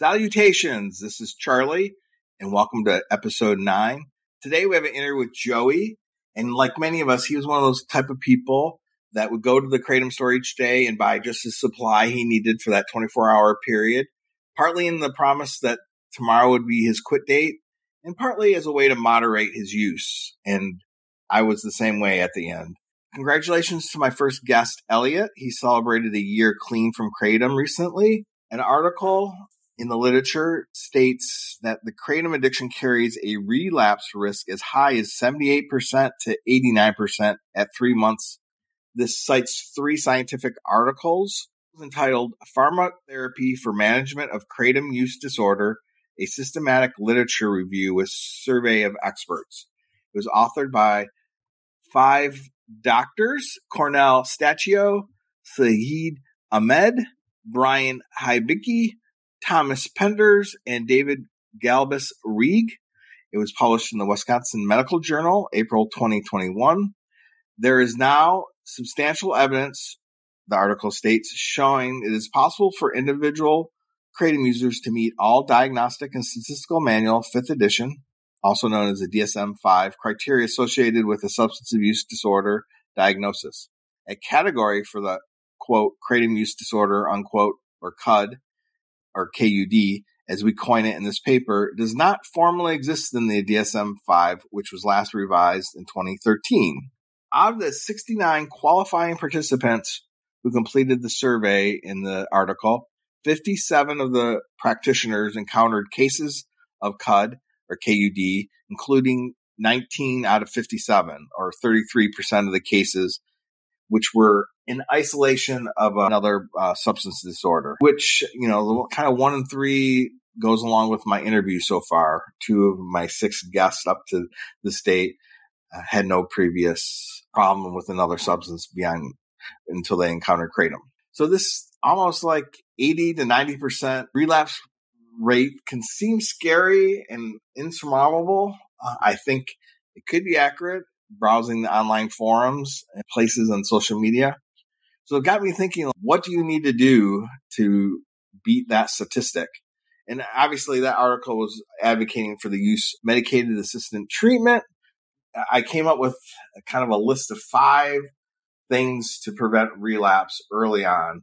Salutations. This is Charlie, and welcome to episode nine. Today we have an interview with Joey, and like many of us, he was one of those type of people that would go to the Kratom store each day and buy just the supply he needed for that 24 hour period, partly in the promise that tomorrow would be his quit date, and partly as a way to moderate his use. And I was the same way at the end. Congratulations to my first guest, Elliot. He celebrated a year clean from Kratom recently. An article in the literature states that the kratom addiction carries a relapse risk as high as 78% to 89% at three months. This cites three scientific articles entitled Pharmacotherapy for Management of Kratom Use Disorder, a systematic literature review with survey of experts. It was authored by five doctors, Cornel Stanciu, Saeed Ahmed, Brian Hybki, Thomas Penders and David Galbus Rieg. It was published in the Wisconsin Medical Journal, April 2021. There is now substantial evidence, the article states, showing it is possible for individual kratom users to meet all diagnostic and statistical manual, fifth edition, also known as the DSM 5 criteria associated with a substance abuse disorder diagnosis. A category for the quote, kratom use disorder, unquote, or CUD, or KUD, as we coin it in this paper, does not formally exist in the DSM 5, which was last revised in 2013. Out of the 69 qualifying participants who completed the survey in the article, 57 of the practitioners encountered cases of CUD or KUD, including 19 out of 57, or 33% of the cases, which were in isolation of another uh, substance disorder, which, you know, kind of one in three goes along with my interview so far. Two of my six guests up to the state uh, had no previous problem with another substance beyond until they encountered kratom. So this almost like 80 to 90% relapse rate can seem scary and insurmountable. Uh, I think it could be accurate browsing the online forums and places on social media. So it got me thinking, what do you need to do to beat that statistic? And obviously that article was advocating for the use medicated assistant treatment. I came up with kind of a list of five things to prevent relapse early on.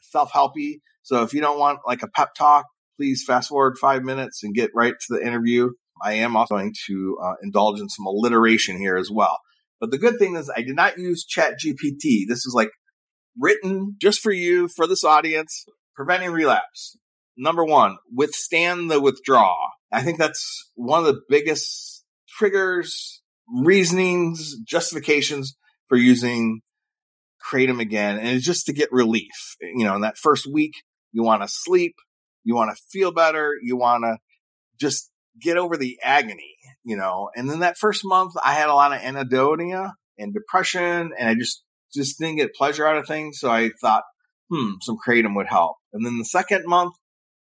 Self-helpy. So if you don't want like a pep talk, please fast forward five minutes and get right to the interview. I am also going to uh, indulge in some alliteration here as well. But the good thing is I did not use Chat GPT. This is like written just for you, for this audience, preventing relapse. Number one, withstand the withdrawal. I think that's one of the biggest triggers, reasonings, justifications for using Kratom again. And it's just to get relief. You know, in that first week, you want to sleep, you want to feel better, you want to just get over the agony, you know. And then that first month, I had a lot of anhedonia and depression, and I just just didn't get pleasure out of things. So I thought, hmm, some kratom would help. And then the second month,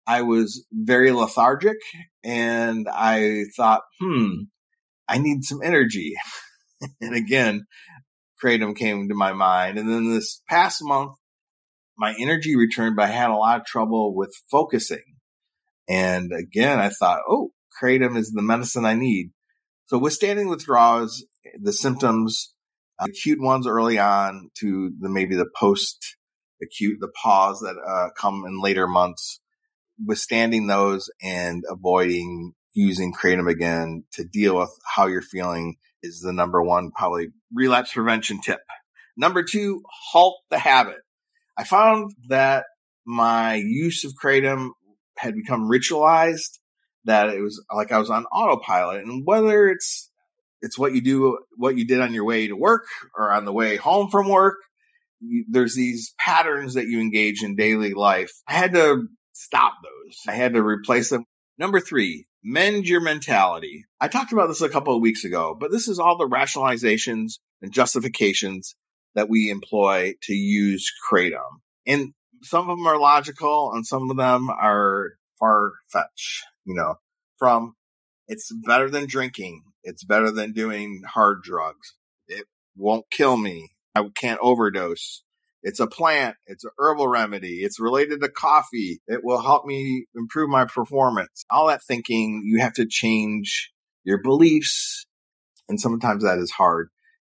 I was very lethargic, and I thought, hmm, I need some energy. and again, kratom came to my mind. And then this past month, my energy returned, but I had a lot of trouble with focusing. And again, I thought, oh, kratom is the medicine I need. So withstanding withdrawals, the symptoms, acute ones early on to the maybe the post acute, the pause that uh, come in later months, withstanding those and avoiding using kratom again to deal with how you're feeling is the number one probably relapse prevention tip. Number two, halt the habit. I found that my use of kratom had become ritualized that it was like I was on autopilot. And whether it's it's what you do, what you did on your way to work or on the way home from work, there's these patterns that you engage in daily life. I had to stop those. I had to replace them. Number three, mend your mentality. I talked about this a couple of weeks ago, but this is all the rationalizations and justifications that we employ to use kratom. And some of them are logical and some of them are far fetched you know, from it's better than drinking. It's better than doing hard drugs. It won't kill me. I can't overdose. It's a plant. It's a herbal remedy. It's related to coffee. It will help me improve my performance. All that thinking, you have to change your beliefs. And sometimes that is hard.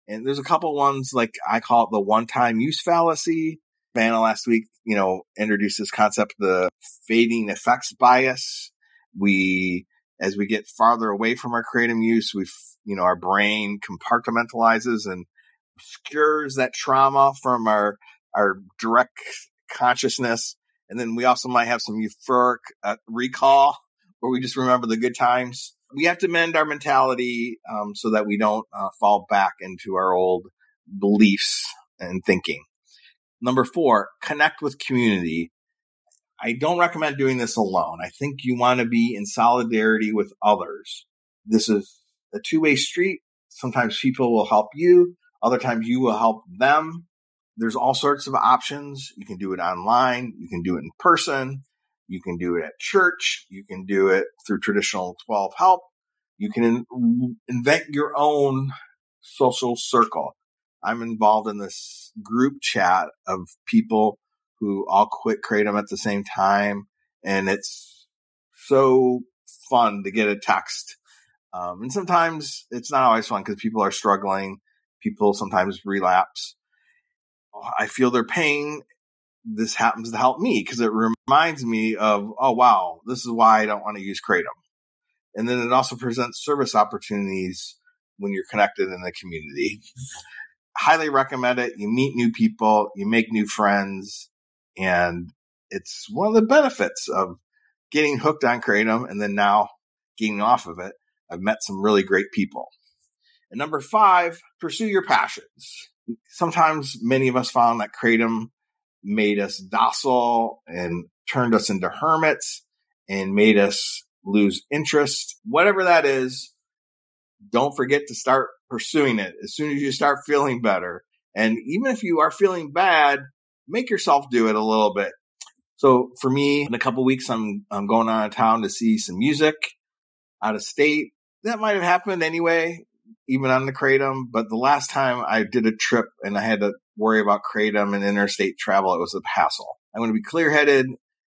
And there's a couple ones like I call it the one time use fallacy. Vanna last week, you know, introduced this concept, the fading effects bias. We, as we get farther away from our kratom use, we, you know, our brain compartmentalizes and obscures that trauma from our, our direct consciousness. And then we also might have some euphoric uh, recall where we just remember the good times. We have to mend our mentality um, so that we don't uh, fall back into our old beliefs and thinking. Number four, connect with community. I don't recommend doing this alone. I think you want to be in solidarity with others. This is a two way street. Sometimes people will help you. Other times you will help them. There's all sorts of options. You can do it online. You can do it in person. You can do it at church. You can do it through traditional 12 help. You can in- invent your own social circle. I'm involved in this group chat of people who all quit Kratom at the same time. And it's so fun to get a text. Um, and sometimes it's not always fun because people are struggling. People sometimes relapse. I feel their pain. This happens to help me because it reminds me of, oh, wow, this is why I don't want to use Kratom. And then it also presents service opportunities when you're connected in the community highly recommend it. You meet new people, you make new friends, and it's one of the benefits of getting hooked on Kratom and then now getting off of it. I've met some really great people. And number five, pursue your passions. Sometimes many of us found that Kratom made us docile and turned us into hermits and made us lose interest. Whatever that is, don't forget to start pursuing it as soon as you start feeling better. And even if you are feeling bad, make yourself do it a little bit. So for me, in a couple weeks, I'm, I'm going out of town to see some music out of state. That might have happened anyway, even on the Kratom. But the last time I did a trip and I had to worry about Kratom and interstate travel, it was a hassle. I'm going to be clear headed.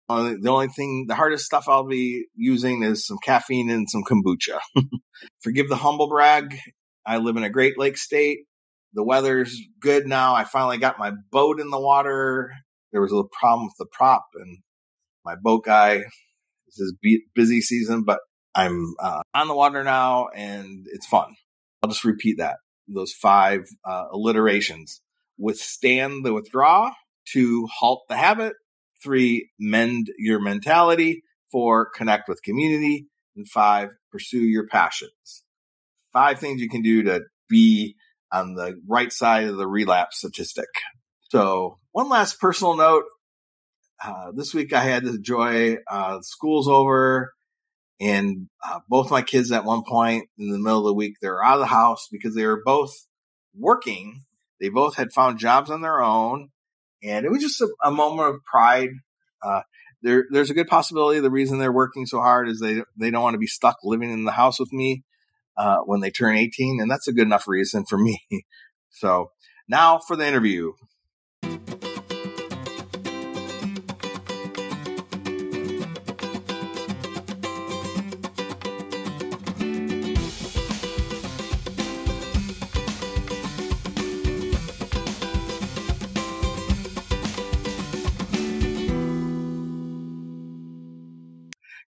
Uh, the only thing, the hardest stuff I'll be using is some caffeine and some kombucha. Forgive the humble brag. I live in a Great Lake state. The weather's good now. I finally got my boat in the water. There was a little problem with the prop and my boat guy. This is busy season, but I'm uh, on the water now and it's fun. I'll just repeat that. Those five uh, alliterations. Withstand the withdraw. To halt the habit Three, mend your mentality. Four, connect with community. And five, pursue your passions. Five things you can do to be on the right side of the relapse statistic. So one last personal note. Uh, this week I had the joy, uh, school's over and uh, both my kids at one point in the middle of the week, they're out of the house because they were both working. They both had found jobs on their own and it was just a, a moment of pride. Uh, there, there's a good possibility the reason they're working so hard is they they don't want to be stuck living in the house with me uh, when they turn 18, and that's a good enough reason for me. so now for the interview.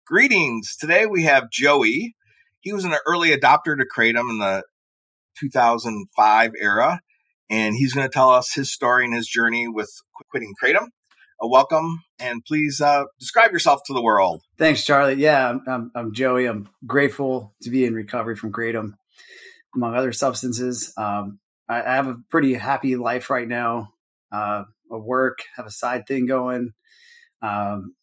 Greetings. Today we have Joey. He was an early adopter to Kratom in the 2005 era, and he's going to tell us his story and his journey with quitting Kratom. A welcome, and please uh, describe yourself to the world. Thanks, Charlie. Yeah, I'm, I'm, Joey. I'm grateful to be in recovery from Kratom, among other substances. Um, I, I, have a pretty happy life right now. Uh, work, have a side thing going. Um,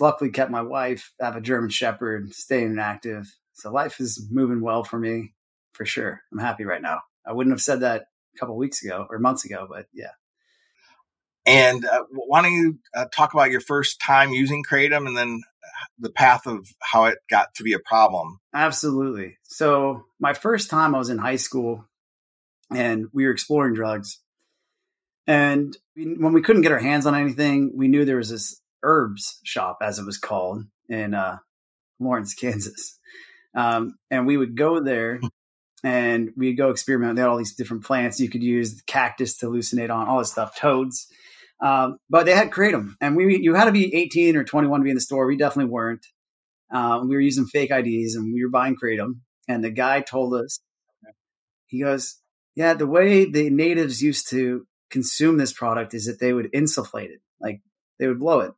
luckily kept my wife, I have a German Shepherd, staying active. So life is moving well for me, for sure. I'm happy right now. I wouldn't have said that a couple weeks ago or months ago, but yeah. And uh, why don't you uh, talk about your first time using Kratom and then the path of how it got to be a problem? Absolutely. So, my first time I was in high school and we were exploring drugs. And we, when we couldn't get our hands on anything, we knew there was this herbs shop, as it was called, in uh, Lawrence, Kansas. Um, and we would go there and we'd go experiment. They had all these different plants you could use, cactus to hallucinate on, all this stuff, toads. Um, but they had kratom, and we you had to be 18 or 21 to be in the store. We definitely weren't. Uh, we were using fake IDs, and we were buying kratom. And the guy told us, he goes, "Yeah, the way the natives used to consume this product is that they would insufflate it, like they would blow it,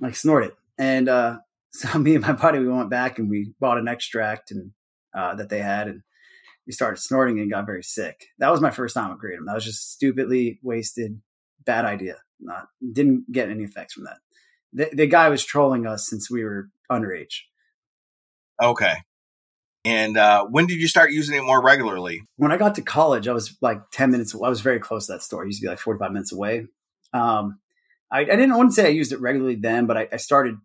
like snort it." And uh, so me and my buddy, we went back and we bought an extract and uh, that they had, and we started snorting and got very sick. That was my first time with kratom. That was just stupidly wasted, bad idea. Not didn't get any effects from that. The, the guy was trolling us since we were underage. Okay. And uh, when did you start using it more regularly? When I got to college, I was like 10 minutes. I was very close to that store. I used to be like 45 minutes away. Um, I, I, didn't I wouldn't say I used it regularly then, but I, I, started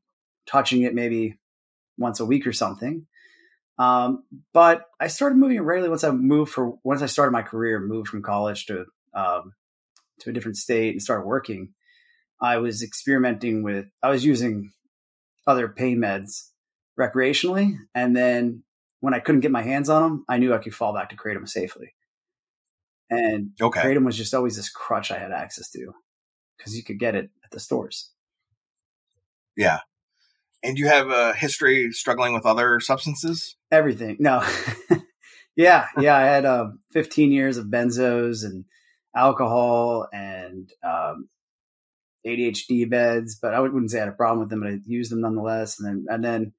touching it maybe once a week or something. Um, but I started moving it regularly once I moved for once I started my career, moved from college to um, to a different state and started working. I was experimenting with I was using other pain meds recreationally, and then when I couldn't get my hands on them, I knew I could fall back to kratom safely. And okay. kratom was just always this crutch I had access to because you could get it at the stores. Yeah. And you have a history struggling with other substances? Everything. No. yeah. Yeah. I had um, 15 years of benzos and alcohol and um, ADHD beds, but I wouldn't say I had a problem with them, but I used them nonetheless. And then, and then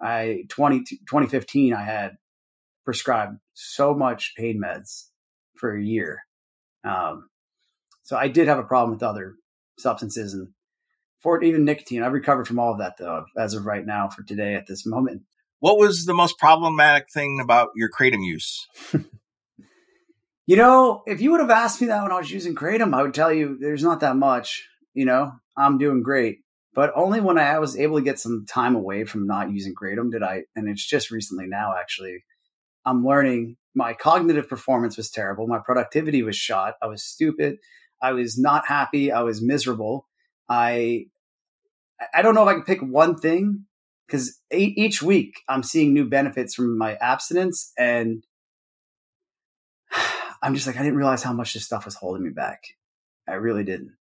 I, 20, 2015, I had prescribed so much pain meds for a year. Um, so I did have a problem with other substances and for even nicotine. I've recovered from all of that though, as of right now for today at this moment. What was the most problematic thing about your kratom use? you know, if you would have asked me that when I was using kratom, I would tell you there's not that much. You know, I'm doing great. But only when I was able to get some time away from not using kratom did I, and it's just recently now actually, I'm learning my cognitive performance was terrible. My productivity was shot. I was stupid. I was not happy. I was miserable. I I don't know if I can pick one thing because each week I'm seeing new benefits from my abstinence, and I'm just like I didn't realize how much this stuff was holding me back. I really didn't.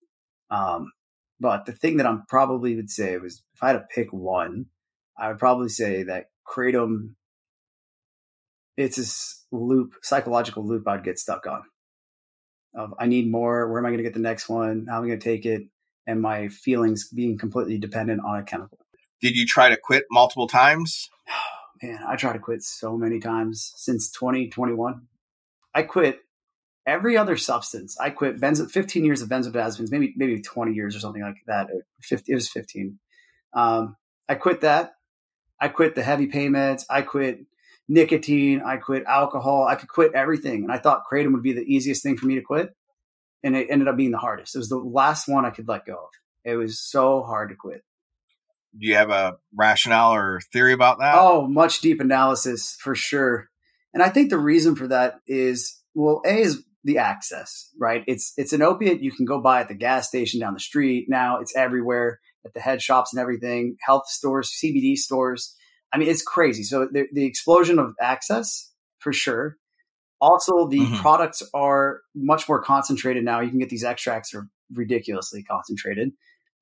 Um, but the thing that I'm probably would say was if I had to pick one, I would probably say that kratom. It's this loop, psychological loop I'd get stuck on. Of I need more. Where am I going to get the next one? How am I going to take it? and my feelings being completely dependent on a chemical. Did you try to quit multiple times? Man, I tried to quit so many times since 2021. I quit every other substance. I quit benzo, 15 years of benzodiazepines, maybe maybe 20 years or something like that. 50, it was 15. Um, I quit that. I quit the heavy pain meds. I quit nicotine. I quit alcohol. I could quit everything. And I thought kratom would be the easiest thing for me to quit and it ended up being the hardest. It was the last one I could let go of. It was so hard to quit. Do you have a rationale or theory about that? Oh, much deep analysis for sure. And I think the reason for that is well, A is the access, right? It's it's an opiate you can go buy at the gas station down the street. Now it's everywhere at the head shops and everything, health stores, CBD stores. I mean, it's crazy. So the, the explosion of access for sure. Also, the mm-hmm. products are much more concentrated now. You can get these extracts are ridiculously concentrated.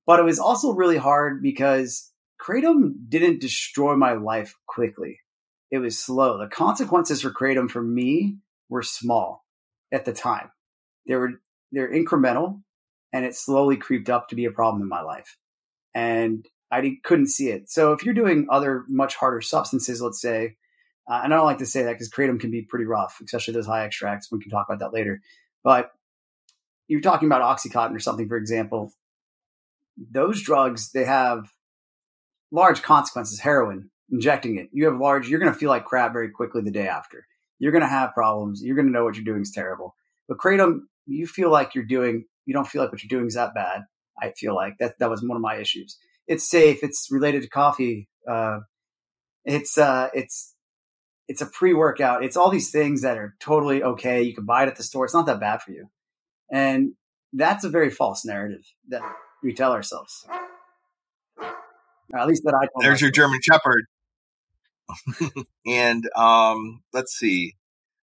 But it was also really hard because Kratom didn't destroy my life quickly. It was slow. The consequences for Kratom for me were small at the time. They were they're incremental and it slowly creeped up to be a problem in my life. And I couldn't see it. So if you're doing other much harder substances, let's say, uh, and I don't like to say that because kratom can be pretty rough, especially those high extracts. We can talk about that later. But you're talking about Oxycontin or something, for example. Those drugs, they have large consequences. Heroin, injecting it, you have large, you're going to feel like crap very quickly the day after. You're going to have problems. You're going to know what you're doing is terrible. But kratom, you feel like you're doing, you don't feel like what you're doing is that bad. I feel like that, that was one of my issues. It's safe. It's related to coffee. Uh, it's, uh, it's, it's a pre workout. It's all these things that are totally okay. You can buy it at the store. It's not that bad for you. And that's a very false narrative that we tell ourselves. Or at least that I. There's myself. Your German Shepherd. and um, let's see.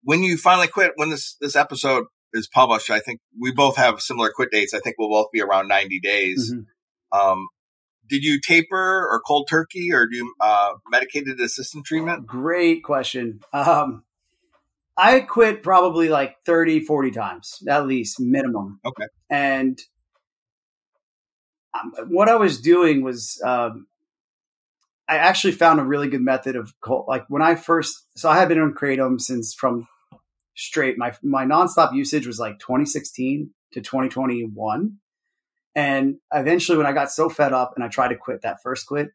When you finally quit, when this this episode is published, I think we both have similar quit dates. I think we'll both be around 90 days. Mhm. Um, did you taper or cold turkey or do uh, medicated assistant treatment? Great question. Um, I quit probably like 30, 40 times, at least minimum. Okay. And um, what I was doing was, um, I actually found a really good method of cold, like when I first, so I had been on Kratom since from straight, my, my nonstop usage was like 2016 to 2021. And eventually when I got so fed up and I tried to quit that first quit,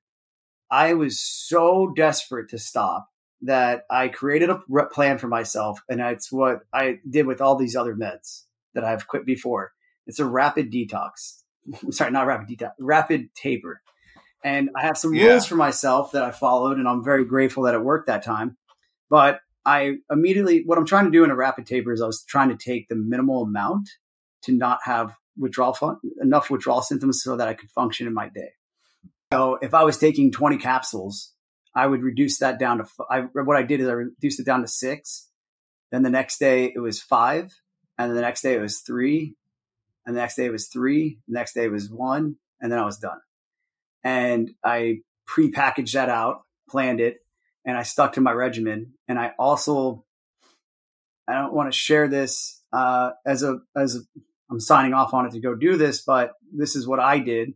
I was so desperate to stop that I created a plan for myself. And it's what I did with all these other meds that I've quit before. It's a rapid detox. Sorry, not rapid detox, rapid taper. And I have some Yeah. rules for myself that I followed, and I'm very grateful that it worked that time. But I immediately, what I'm trying to do in a rapid taper is I was trying to take the minimal amount to not have withdrawal fun- enough withdrawal symptoms so that I could function in my day. So if I was taking 20 capsules, I would reduce that down to, I, what I did is I reduced it down to six. Then the next day it was five. And the next day it was three. And the next day it was three. The next day it was one. And then I was done. And I pre-packaged that out, planned it, and I stuck to my regimen. And I also, I don't want to share this uh, as a as a, I'm signing off on it to go do this, but this is what I did.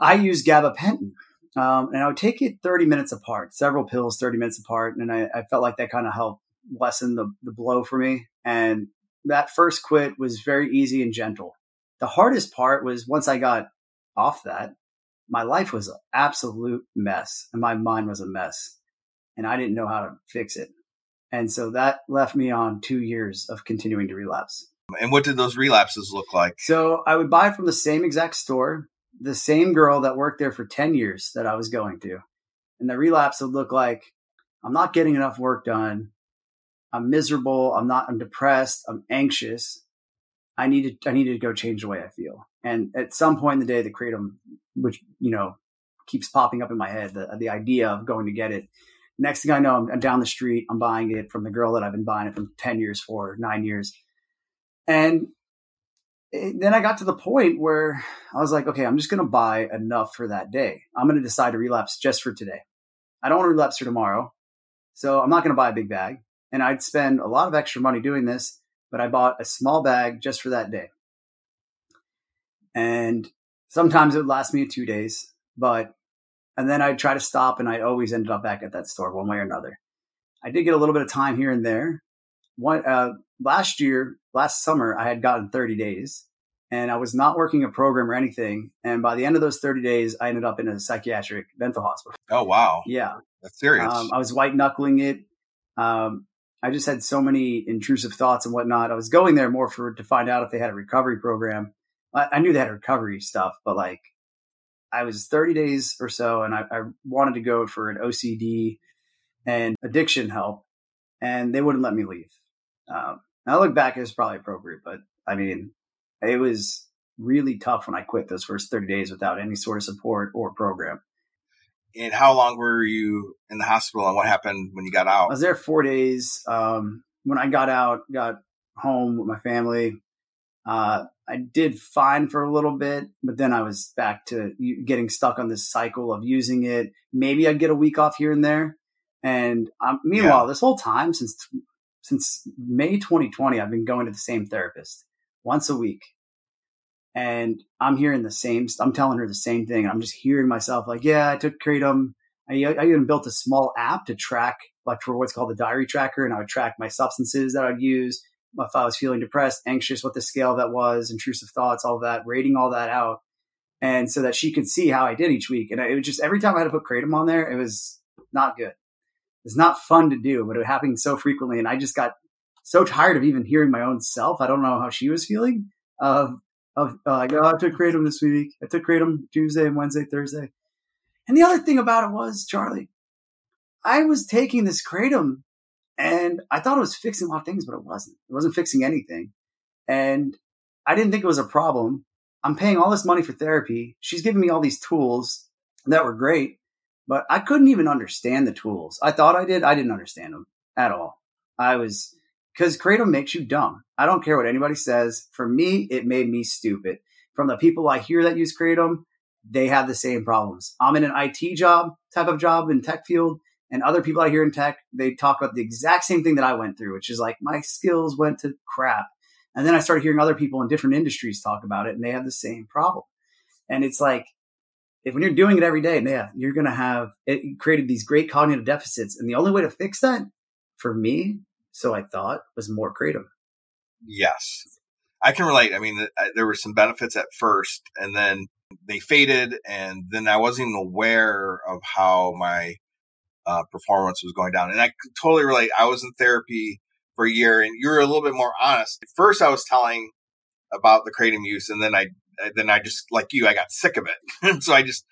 I used gabapentin, um, and I would take it 30 minutes apart, several pills 30 minutes apart, and I, I felt like that kind of helped lessen the, the blow for me. And that first quit was very easy and gentle. The hardest part was once I got off that, my life was an absolute mess, and my mind was a mess, and I didn't know how to fix it. And so that left me on two years of continuing to relapse. And what did those relapses look like? So I would buy from the same exact store, the same girl that worked there for 10 years that I was going to. And the relapse would look like I'm not getting enough work done. I'm miserable. I'm not, I'm depressed. I'm anxious. I needed, I needed to go change the way I feel. And at some point in the day, the kratom, which, you know, keeps popping up in my head, the, the idea of going to get it. Next thing I know, I'm, I'm down the street. I'm buying it from the girl that I've been buying it from 10 years for, nine years. And eh, then I got to the point where I was like, okay, I'm just going to buy enough for that day. I'm going to decide to relapse just for today. I don't want to relapse for tomorrow. So I'm not going to buy a big bag. And I'd spend a lot of extra money doing this, but I bought a small bag just for that day. And sometimes it would last me two days, but, and then I'd try to stop and I always ended up back at that store one way or another. I did get a little bit of time here and there. One, uh, last year, last summer, I had gotten 30 days and I was not working a program or anything. And by the end of those 30 days, I ended up in a psychiatric mental hospital. Oh wow, Yeah. that's serious. Um, I was white knuckling it. Um, I just had so many intrusive thoughts and whatnot. I was going there more for to find out if they had a recovery program. I, I knew they had recovery stuff, but like I was 30 days or so, and I, I wanted to go for an OCD and addiction help, and they wouldn't let me leave. Um, I look back, it was probably appropriate, but I mean, it was really tough when I quit those first 30 days without any sort of support or program. and how long were you in the hospital, and what happened when you got out? I was there four days. Um, when I got out, got home with my family. Uh, I did fine for a little bit, but then I was back to getting stuck on this cycle of using it. Maybe I'd get a week off here and there. And um, meanwhile, this whole time since since May 2020, I've been going to the same therapist once a week, and I'm hearing the same. I'm telling her the same thing. I'm just hearing myself like, "Yeah, I took kratom. I, I even built a small app to track, like for what's called the diary tracker, and I would track my substances that I'd use if I was feeling depressed, anxious, what the scale that was, intrusive thoughts, all that, rating all that out, and so that she could see how I did each week. And it was just every time I had to put kratom on there, it was not good. It's not fun to do, but it happened so frequently, and I just got so tired of even hearing my own self. I don't know how she was feeling. Of of uh, like, oh, I took kratom this week. I took kratom Tuesday and Wednesday, Thursday. And the other thing about it was, Charlie, I was taking this kratom and I thought it was fixing a lot of things, but it wasn't. It wasn't fixing anything. And I didn't think it was a problem. I'm paying all this money for therapy. She's giving me all these tools that were great, but I couldn't even understand the tools. I thought I did. I didn't understand them at all. I was because Kratom makes you dumb. I don't care what anybody says. For me, it made me stupid. From the people I hear that use Kratom, they have the same problems. I'm in an IT job type of job in tech field, and other people I hear in tech, they talk about the exact same thing that I went through, which is like my skills went to crap. And then I started hearing other people in different industries talk about it, and they have the same problem. And it's like, if when you're doing it every day, yeah, you're going to have it created these great cognitive deficits. And the only way to fix that for me, so I thought, was more Kratom. Yes. I can relate. I mean, there were some benefits at first, and then they faded, and then I wasn't even aware of how my uh, performance was going down. And I totally relate. I was in therapy for a year, and you were a little bit more honest. At first, I was telling about the kratom use, and then I then I just like you, I got sick of it, so I just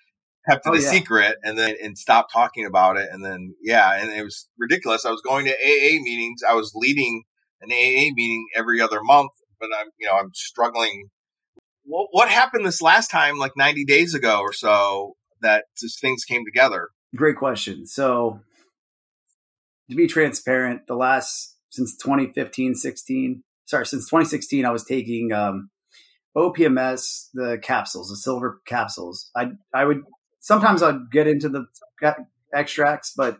kept it oh, a yeah. secret, and then and stopped talking about it. And then yeah, and it was ridiculous. I was going to AA meetings. I was leading an AA meeting every other month, but I'm you know I'm struggling. What, what happened this last time, like 90 days ago or so, that just things came together? Great question. So to be transparent, the last since 2015, 16, sorry, since 2016, I was taking um, OPMS, the capsules, the silver capsules. I I would sometimes I'd get into the extracts, but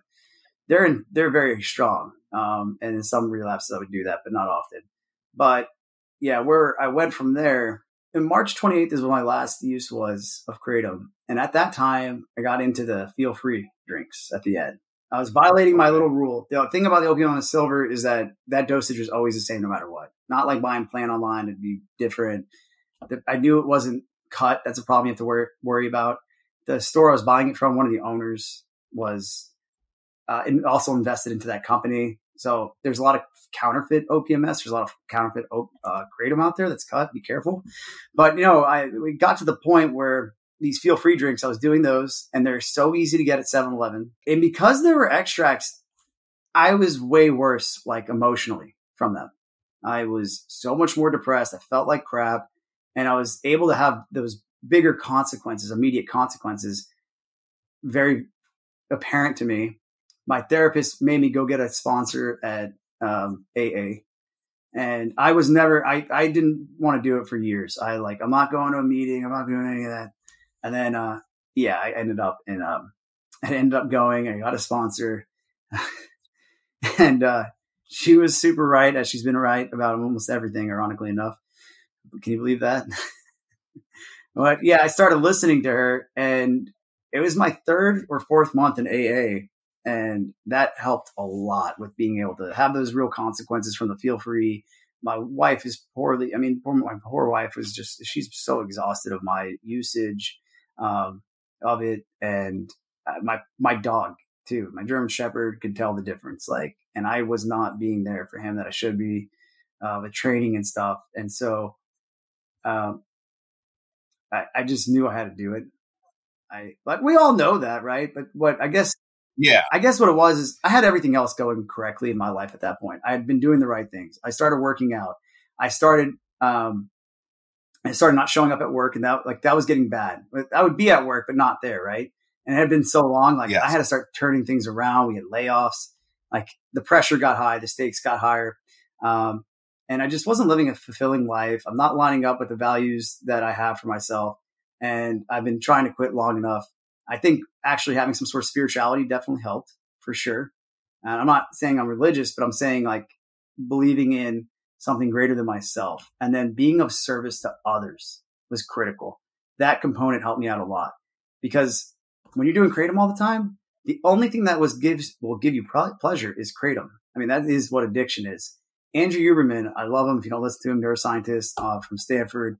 they're in, they're very strong. Um, and in some relapses, I would do that, but not often. But yeah, where I went from there, in March 28th is when my last use was of kratom, and at that time, I got into the feel free drinks at the end. I was violating my little rule. The thing about the opium on the silver is that that dosage was always the same no matter what. Not like buying plant online; it'd be different. I knew it wasn't cut. That's a problem you have to worry, worry about. The store I was buying it from, one of the owners was uh, also invested into that company. So there's a lot of counterfeit OPMS. There's a lot of counterfeit uh, kratom out there that's cut. Be careful. But you know, I we got to the point where these feel free drinks, I was doing those, and they're so easy to get at 7-Eleven. And because there were extracts, I was way worse, like emotionally, from them. I was so much more depressed. I felt like crap, and I was able to have those bigger consequences, immediate consequences, very apparent to me my therapist made me go get a sponsor at um, AA. And I was never, I, I didn't want to do it for years. I like, I'm not going to a meeting. I'm not doing any of that. And then, uh, yeah, I ended up in, um, I ended up going, I got a sponsor and, uh, she was super right as she's been right about almost everything, ironically enough. Can you believe that? but yeah, I started listening to her and it was my third or fourth month in AA and that helped a lot with being able to have those real consequences from the feel free. My wife is poorly. I mean, poor, my poor wife was just, she's so exhausted of my usage um, of it. And uh, my, my dog too, my German Shepherd could tell the difference. Like, and I was not being there for him that I should be uh, with training and stuff. And so, um, I, I just knew I had to do it. I, but we all know that, right? But what I guess yeah. I guess what it was is I had everything else going correctly in my life at that point. I had been doing the right things. I started working out. I started, um, I started not showing up at work and that, like, that was getting bad. I would be at work, but not there. Right. And it had been so long. Like, yes. I had to start turning things around. We had layoffs. Like, the pressure got high, the stakes got higher. Um, and I just wasn't living a fulfilling life. I'm not lining up with the values that I have for myself. And I've been trying to quit long enough I think actually having some sort of spirituality definitely helped for sure. And I'm not saying I'm religious, but I'm saying like believing in something greater than myself and then being of service to others was critical. That component helped me out a lot because when you're doing kratom all the time, the only thing that was gives will give you pleasure is kratom. I mean, that is what addiction is. Andrew Huberman, I love him. If you don't listen to him, neuroscientist uh, from Stanford,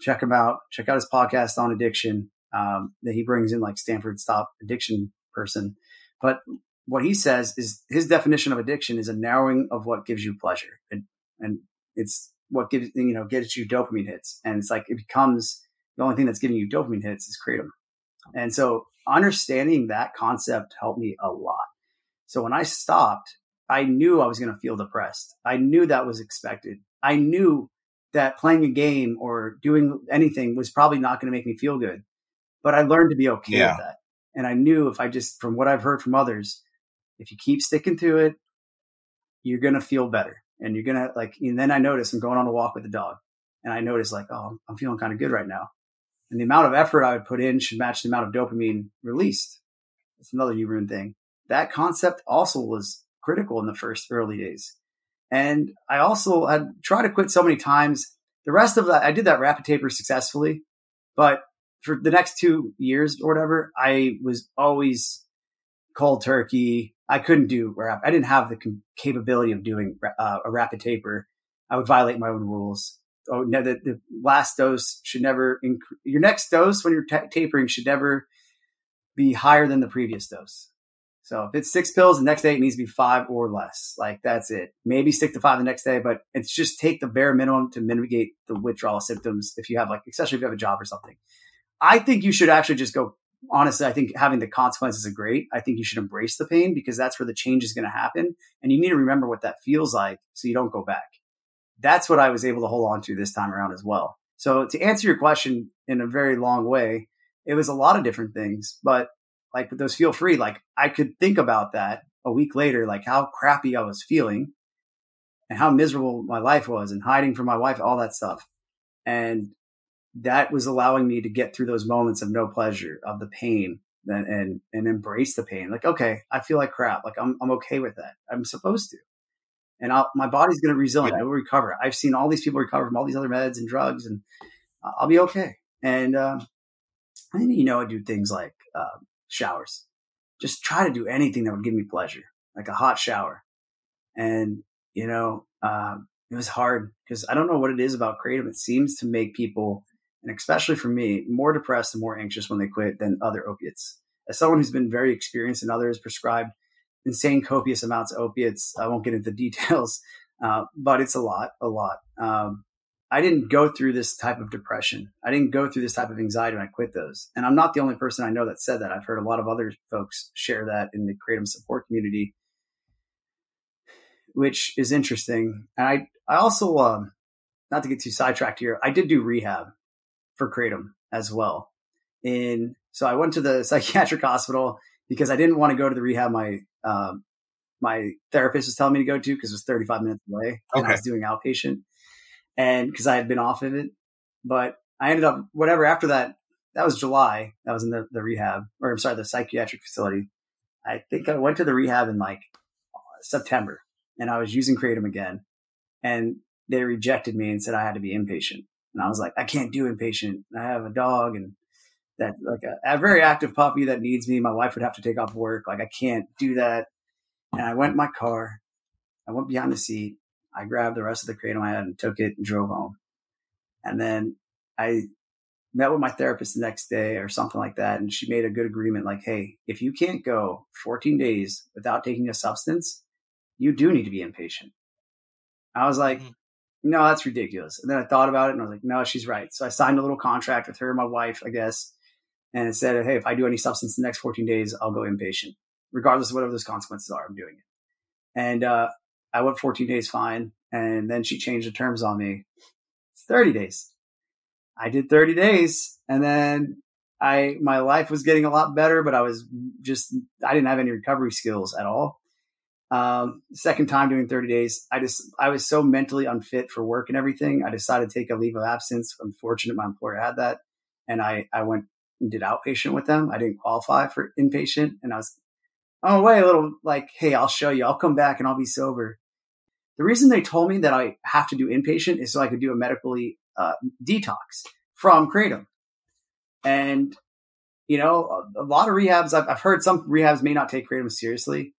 check him out. Check out his podcast on addiction um, that he brings in like Stanford stop addiction person. But what he says is his definition of addiction is a narrowing of what gives you pleasure. And, and it's what gives, you know, gets you dopamine hits. And it's like, it becomes the only thing that's giving you dopamine hits is kratom. And so understanding that concept helped me a lot. So when I stopped, I knew I was going to feel depressed. I knew that was expected. I knew that playing a game or doing anything was probably not going to make me feel good. But I learned to be okay yeah. with that. And I knew if I just, from what I've heard from others, if you keep sticking to it, you're going to feel better. And you're going to like, and then I noticed I'm going on a walk with the dog and I noticed like, oh, I'm feeling kind of good right now. And the amount of effort I would put in should match the amount of dopamine released. It's another Huberman thing. That concept also was critical in the first early days. And I also had tried to quit so many times. The rest of that, I did that rapid taper successfully, but for the next two years or whatever, I was always cold turkey. I couldn't do rap. I didn't have the capability of doing uh, a rapid taper. I would violate my own rules. Oh no, the, the last dose should never. Inc- your next dose when you're t- tapering should never be higher than the previous dose. So if it's six pills, the next day it needs to be five or less. Like that's it. Maybe stick to five the next day, but it's just take the bare minimum to mitigate the withdrawal symptoms if you have like, especially if you have a job or something. I think you should actually just go. Honestly, I think having the consequences are great. I think you should embrace the pain because that's where the change is going to happen. And you need to remember what that feels like so you don't go back. That's what I was able to hold on to this time around as well. So to answer your question in a very long way, it was a lot of different things, but like with those feel free, like I could think about that a week later, like how crappy I was feeling and how miserable my life was and hiding from my wife, all that stuff. And that was allowing me to get through those moments of no pleasure, of the pain and, and, and embrace the pain. Like, okay, I feel like crap. Like I'm, I'm okay with that. I'm supposed to. And I'll, my body's going to resilient. It will recover. I've seen all these people recover from all these other meds and drugs and I'll be okay. And, um, and you know, I do things like, um, showers. Just try to do anything that would give me pleasure, like a hot shower. And, you know, um, it was hard because I don't know what it is about kratom. It seems to make people, and especially for me, more depressed and more anxious when they quit than other opiates. As someone who's been very experienced and others prescribed insane copious amounts of opiates, I won't get into the details, uh, but it's a lot, a lot. Um, I didn't go through this type of depression. I didn't go through this type of anxiety when I quit those. And I'm not the only person I know that said that. I've heard a lot of other folks share that in the Kratom support community, which is interesting. And I, I also, um, not to get too sidetracked here, I did do rehab for Kratom as well. In so I went to the psychiatric hospital because I didn't want to go to the rehab my um, my therapist was telling me to go to because it was 35 minutes away. Okay. And I was doing outpatient and because I had been off of it, but I ended up whatever after that. That was July. That was in the, the rehab, or I'm sorry, the psychiatric facility. I think I went to the rehab in like September, and I was using kratom again, and they rejected me and said I had to be inpatient. And I was like, I can't do inpatient. I have a dog and that like a, a, very active puppy that needs me. My wife would have to take off work. Like I can't do that. And I went in my car. I went behind the seat I grabbed the rest of the kratom I had and took it and drove home. And then I met with my therapist the next day or something like that. And she made a good agreement like, hey, if you can't go 14 days without taking a substance, you do need to be inpatient. I was like, mm-hmm. no, that's ridiculous. And then I thought about it and I was like, no, she's right. So I signed a little contract with her and my wife, I guess, and it said, hey, if I do any substance the next 14 days, I'll go inpatient, regardless of whatever those consequences are. I'm doing it. And uh, I went 14 days fine. And then she changed the terms on me. It's 30 days. I did 30 days and then I, my life was getting a lot better, but I was just, I didn't have any recovery skills at all. Um, second time doing 30 days, I just, I was so mentally unfit for work and everything. I decided to take a leave of absence. I'm fortunate my employer had that. And I, I went and did outpatient with them. I didn't qualify for inpatient and I was on my way a little like, Hey, I'll show you. I'll come back and I'll be sober. The reason they told me that I have to do inpatient is so I could do a medically uh, detox from kratom. And, you know, a, a lot of rehabs, I've, I've, heard some rehabs may not take kratom seriously.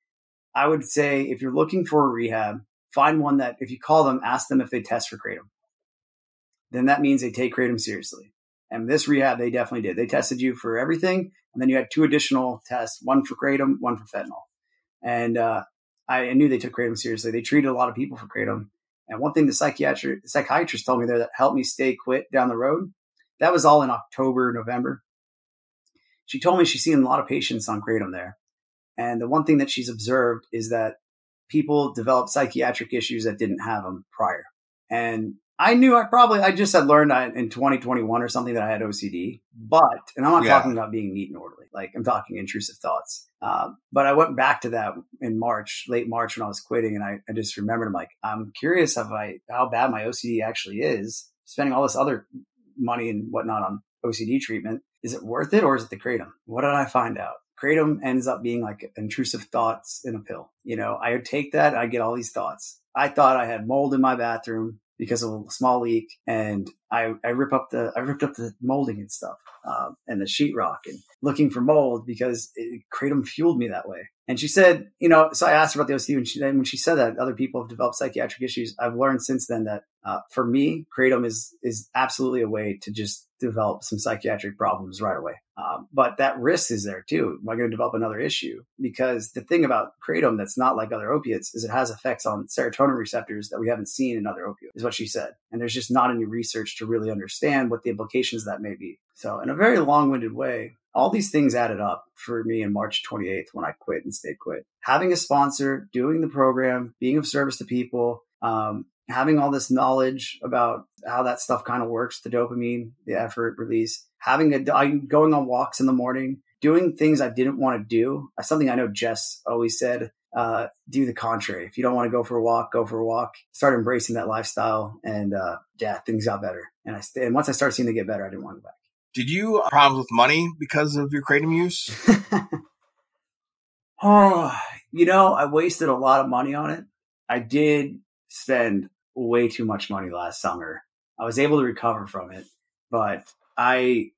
I would say if you're looking for a rehab, find one that if you call them, ask them if they test for kratom. Then that means they take kratom seriously. And this rehab, they definitely did. They tested you for everything. And then you had two additional tests, one for kratom, one for fentanyl. And uh, I knew they took kratom seriously. They treated a lot of people for kratom. And one thing the psychiatrist, psychiatrist told me there that helped me stay quit down the road, that was all in October, November. She told me she's seen a lot of patients on kratom there. And the one thing that she's observed is that people develop psychiatric issues that didn't have them prior. And I knew I probably I just had learned in 2021 or something that I had OCD, but and I'm not yeah. talking about being neat and orderly. Like I'm talking intrusive thoughts. Um, but I went back to that in March, late March when I was quitting, and I, I just remembered I'm like I'm curious if I how bad my OCD actually is. Spending all this other money and whatnot on OCD treatment, is it worth it or is it the kratom? What did I find out? Kratom ends up being like intrusive thoughts in a pill. You know, I would take that, I get all these thoughts. I thought I had mold in my bathroom because of a small leak, and I, I rip up the I ripped up the molding and stuff um, and the sheetrock and looking for mold because it, kratom fueled me that way. And she said, you know, so I asked her about the OCD, and she and when she said that other people have developed psychiatric issues, I've learned since then that uh, for me, kratom is is absolutely a way to just develop some psychiatric problems right away. Um, but that risk is there too. Am I going to develop another issue? Because the thing about kratom that's not like other opiates is it has effects on serotonin receptors that we haven't seen in other opioids, is what she said. And there's just not any research to really understand what the implications that may be. So, in a very long winded way, all these things added up for me in March 28th when I quit and stayed quit. Having a sponsor, doing the program, being of service to people, um, having all this knowledge about how that stuff kind of works, the dopamine, the effort release, having a going on walks in the morning, doing things I didn't want to do. Something I know Jess always said, uh, do the contrary. If you don't want to go for a walk, go for a walk. Start embracing that lifestyle, and uh, yeah, things got better. And I st- and once I started seeing it get better, I didn't want to go back. Did you have problems with money because of your kratom use? oh, you know, I wasted a lot of money on it. I did spend way too much money last summer. I was able to recover from it, but I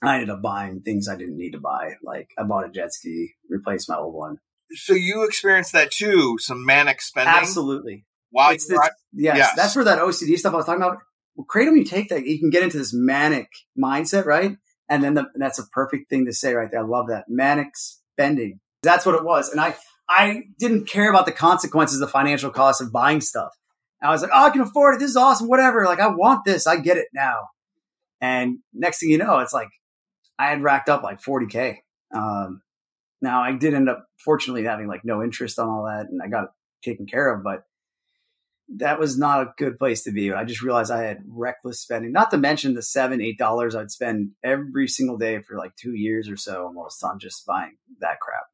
I ended up buying things I didn't need to buy. Like I bought a jet ski, replaced my old one. So you experienced that too, some manic spending. Absolutely. Wow. This, yes, yes, that's where that OCD stuff I was talking about. Well, kratom, you take that, you can get into this manic mindset, right? And then the, that's a perfect thing to say right there. I love that manic spending. That's what it was. And I, I didn't care about the consequences, the financial cost of buying stuff. I was like, oh, I can afford it. This is awesome. Whatever. Like, I want this. I get it now. And next thing you know, it's like I had racked up like 40K. Um, now I did end up fortunately having like no interest on all that and I got it taken care of, but that was not a good place to be. I just realized I had reckless spending, not to mention the seven, eight dollars I'd spend every single day for like two years or so almost on just buying that crap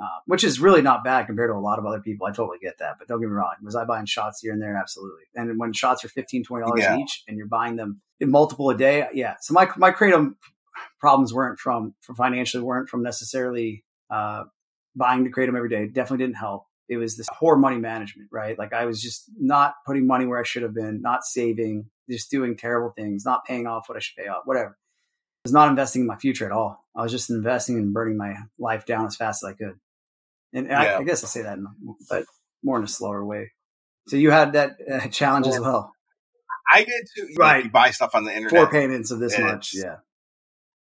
uh, which is really not bad compared to a lot of other people. I totally get that. But don't get me wrong. Was I buying shots here and there? Absolutely. And when shots are $15, $20 yeah. each and you're buying them in multiple a day, yeah. So my, my kratom problems weren't from, from financially, weren't from necessarily uh, buying the kratom every day. Definitely didn't help. It was this poor money management, right? Like I was just not putting money where I should have been, not saving, just doing terrible things, not paying off what I should pay off, whatever. I was not investing in my future at all. I was just investing and burning my life down as fast as I could. And yeah. I, I, guess I say that, in, but more in a slower way. So you had that uh, challenge well, as well. I did too. You right. Know, you buy stuff on the internet. Four payments of this much. Yeah.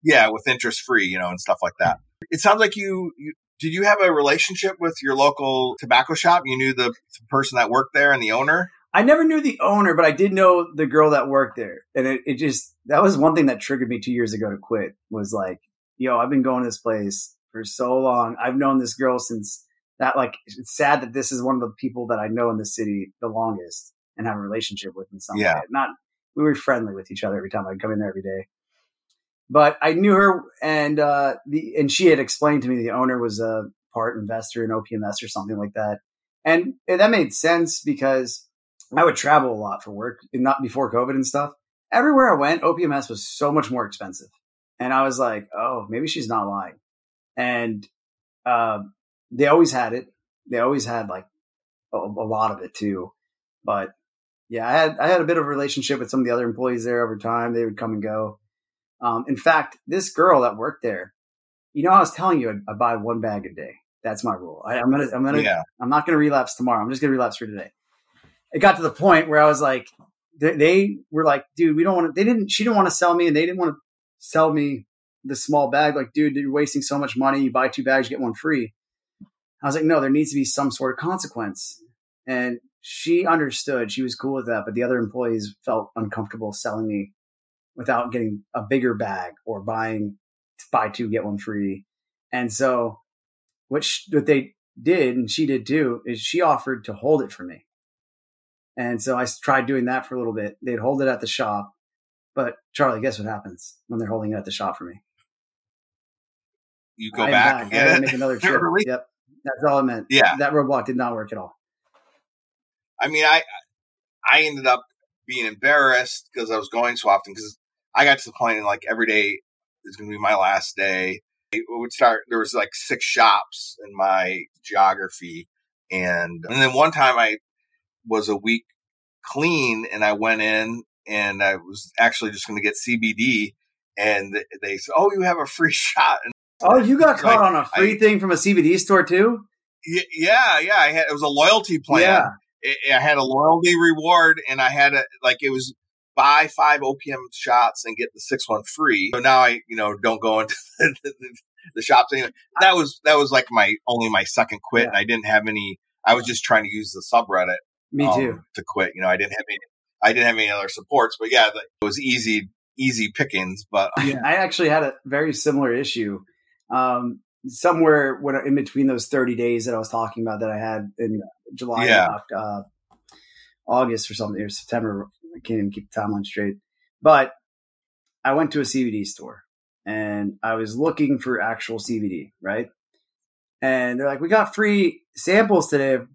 Yeah. With interest free, you know, and stuff like that. It sounds like you, you did you have a relationship with your local tobacco shop? You knew the person that worked there and the owner? I never knew the owner, but I did know the girl that worked there. And it, it just, that was one thing that triggered me two years ago to quit was like, yo, I've been going to this place for so long. I've known this girl since that. Like, it's sad that this is one of the people that I know in the city the longest and have a relationship with in some yeah. way. Not we were friendly with each other every time I'd come in there every day. But I knew her, and uh, the and she had explained to me the owner was a part investor in OPMS or something like that, and that made sense because I would travel a lot for work, not before COVID and stuff. Everywhere I went, OPMS was so much more expensive, and I was like, oh, maybe she's not lying and uh, they always had it. They always had like a, a, lot of it too. But yeah, I had I had a bit of a relationship with some of the other employees there over time. They would come and go. Um, in fact, this girl that worked there, you know, I was telling you I, I buy one bag a day. That's my rule. I, am gonna I'm gonna yeah. I'm not gonna relapse tomorrow. I'm just gonna relapse for today. It got to the point where I was like, they, they were like, dude, we don't want to. They didn't. She didn't want to sell me, and they didn't want to sell me the small bag, like, dude, you're wasting so much money. You buy two bags, you get one free. I was like, no, there needs to be some sort of consequence. And she understood. She was cool with that. But the other employees felt uncomfortable selling me without getting a bigger bag or buying buy two, get one free. And so what, what they did, and she did too, is she offered to hold it for me. And so I tried doing that for a little bit. They'd hold it at the shop. But Charlie, guess what happens when they're holding it at the shop for me? You go back, back, and. Make another trip. really? Yep. That's all it meant. Yeah. That roadblock did not work at all. I mean, I I ended up being embarrassed because I was going so often because I got to the point in like every day is going to be my last day. It would start. There was like six shops in my geography, and and then one time I was a week clean, and I went in and I was actually just going to get CBD, and they said, "Oh, you have a free shot." And oh, you got caught like, on a free I, thing from a CBD store too? Yeah, yeah. I had it was a loyalty plan. Yeah. It, I had a loyalty reward, and I had a like it was buy five OPM shots and get the sixth one free. So now I, you know, don't go into the, the, shops anyway. That was that was like my only my second quit, yeah. and I didn't have any. I was just trying to use the subreddit. Me um, too. To quit, you know, I didn't have any. I didn't have any other supports, but yeah, it was easy, easy pickings. But yeah, I actually had a very similar issue. Um, somewhere when in between those 30 days that I was talking about that I had in July, yeah. uh, August or something, or September. I can't even keep the timeline straight. But I went to a CBD store and I was looking for actual CBD, right? And they're like, we got free samples today of,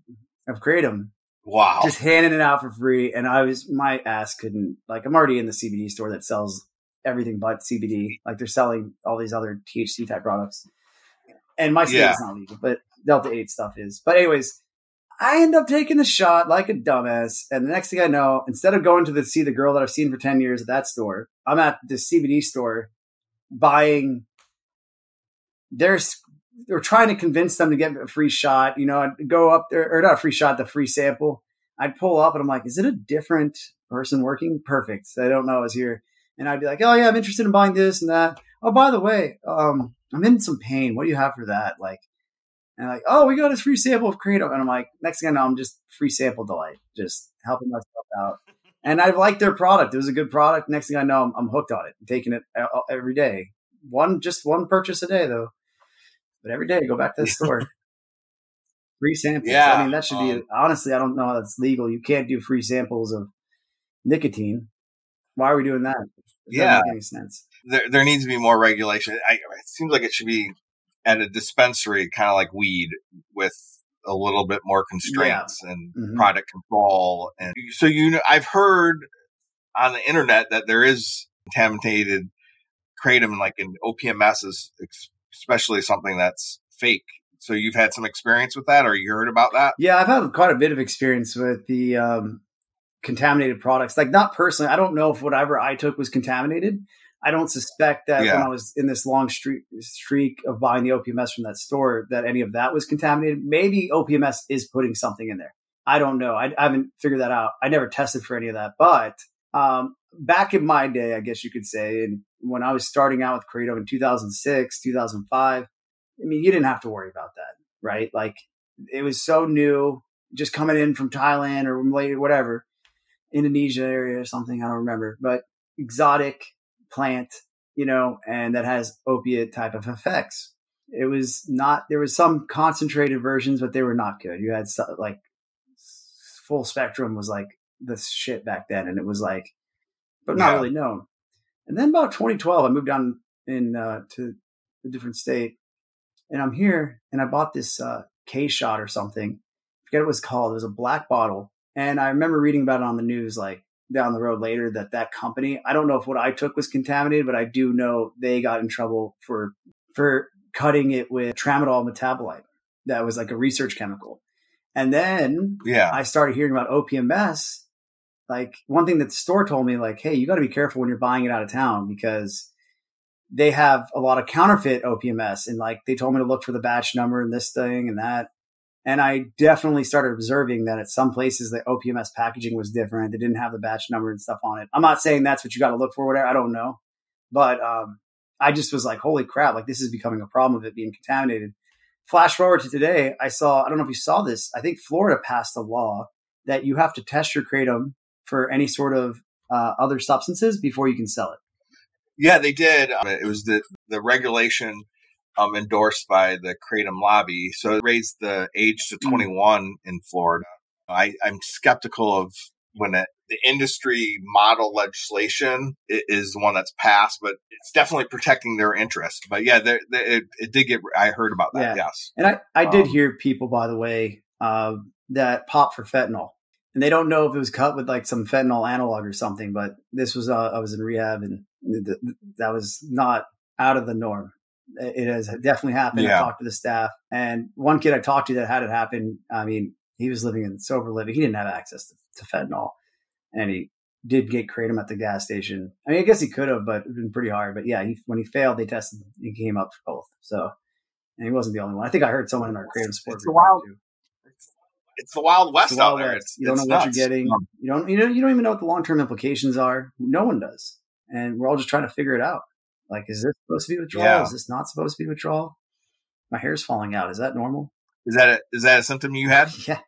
of Kratom. Wow. Just handing it out for free. And I was, my ass couldn't, like, I'm already in the CBD store that sells everything but CBD. Like, they're selling all these other THC type products. And my state yeah. is not legal, but Delta 8 stuff is. But, anyways, I end up taking the shot like a dumbass. And the next thing I know, instead of going to the, see the girl that I've seen for 10 years at that store, I'm at the CBD store buying there's they're trying to convince them to get a free shot. You know, I'd go up there or not a free shot, the free sample. I'd pull up and I'm like, is it a different person working? Perfect. I don't know is here. And I'd be like, oh yeah, I'm interested in buying this and that. Oh, by the way, um, I'm in some pain. What do you have for that? Like, and like, oh, we got a free sample of Kratom. And I'm like, next thing I know, I'm just free sample delight, just helping myself out. And I liked their product. It was a good product. Next thing I know, I'm, I'm hooked on it. I'm taking it every day. One, just one purchase a day though. But every day, go back to the store. free samples. Yeah. I mean, that should be, um, honestly, I don't know how that's legal. You can't do free samples of nicotine. Why are we doing that? Does yeah. That make any sense? There, there needs to be more regulation. I, it seems like it should be at a dispensary, kind of like weed, with a little bit more constraints yeah. and mm-hmm. product control. And so, you know, I've heard on the internet that there is contaminated kratom, like in OPMS, is especially something that's fake. So you've had some experience with that, or you heard about that? Yeah, I've had quite a bit of experience with the um, contaminated products. Like, not personally, I don't know if whatever I took was contaminated. I don't suspect that yeah. when I was in this long streak streak of buying the OPMS from that store that any of that was contaminated. Maybe OPMS is putting something in there. I don't know. I, I haven't figured that out. I never tested for any of that. But um, back in my day, I guess you could say, and when I was starting out with Kratom in 2006, 2005, I mean, you didn't have to worry about that, right? Like it was so new, just coming in from Thailand or whatever, Indonesia area or something. I don't remember, but exotic plant, you know, and that has opiate type of effects. It was not, there was some concentrated versions, but they were not good. You had like full spectrum was like the shit back then. And it was like, but not yeah. really known. And then about 2012, I moved down in, uh, to a different state and I'm here and I bought this, uh, K shot or something. I forget what it was called. It was a black bottle. And I remember reading about it on the news, like down the road later that that company i don't know if what i took was contaminated but i do know they got in trouble for for cutting it with tramadol metabolite. That was like a research chemical. And then yeah. I started hearing about opms like one thing that the store told me like hey you got to be careful when you're buying it out of town because they have a lot of counterfeit opms and like they told me to look for the batch number and this thing and that and I definitely started observing that at some places the OPMS packaging was different. They didn't have the batch number and stuff on it. I'm not saying that's what you got to look for, whatever. I don't know. But um, I just was like, holy crap, like this is becoming a problem of it being contaminated. Flash forward to today, I saw, I don't know if you saw this, I think Florida passed a law that you have to test your kratom for any sort of uh, other substances before you can sell it. Yeah, they did. Um, it was the, the regulation um, endorsed by the Kratom lobby. So it raised the age to mm. 21 in Florida. I, I'm skeptical of when it, the industry model legislation is the one that's passed, but it's definitely protecting their interest. But yeah, they, they, it, it, did get. I heard about that. Yeah. Yes, and I I did um, hear people, by the way, uh, that pop for fentanyl, and they don't know if it was cut with like some fentanyl analog or something. But this was uh, I was in rehab, and th- th- that was not out of the norm. It has definitely happened. Yeah. I talked to the staff, and one kid I talked to that had it happen. I mean, he was living in sober living. He didn't have access to, to fentanyl, and he did get kratom at the gas station. I mean, I guess he could have, but it'd been pretty hard. But yeah, he, when he failed, they tested. He came up for both. So, and he wasn't the only one. I think I heard someone in our kratom support It's the wild. Too. It's the wild west the wild out there. It's, you don't know nuts. what you're getting. Um, you don't. You know. You don't even know what the long term implications are. No one does, and we're all just trying to figure it out. Like, is this supposed to be withdrawal? Yeah. Is this not supposed to be withdrawal? My hair's falling out. Is that normal? Is that a, is that a symptom you had? Yeah.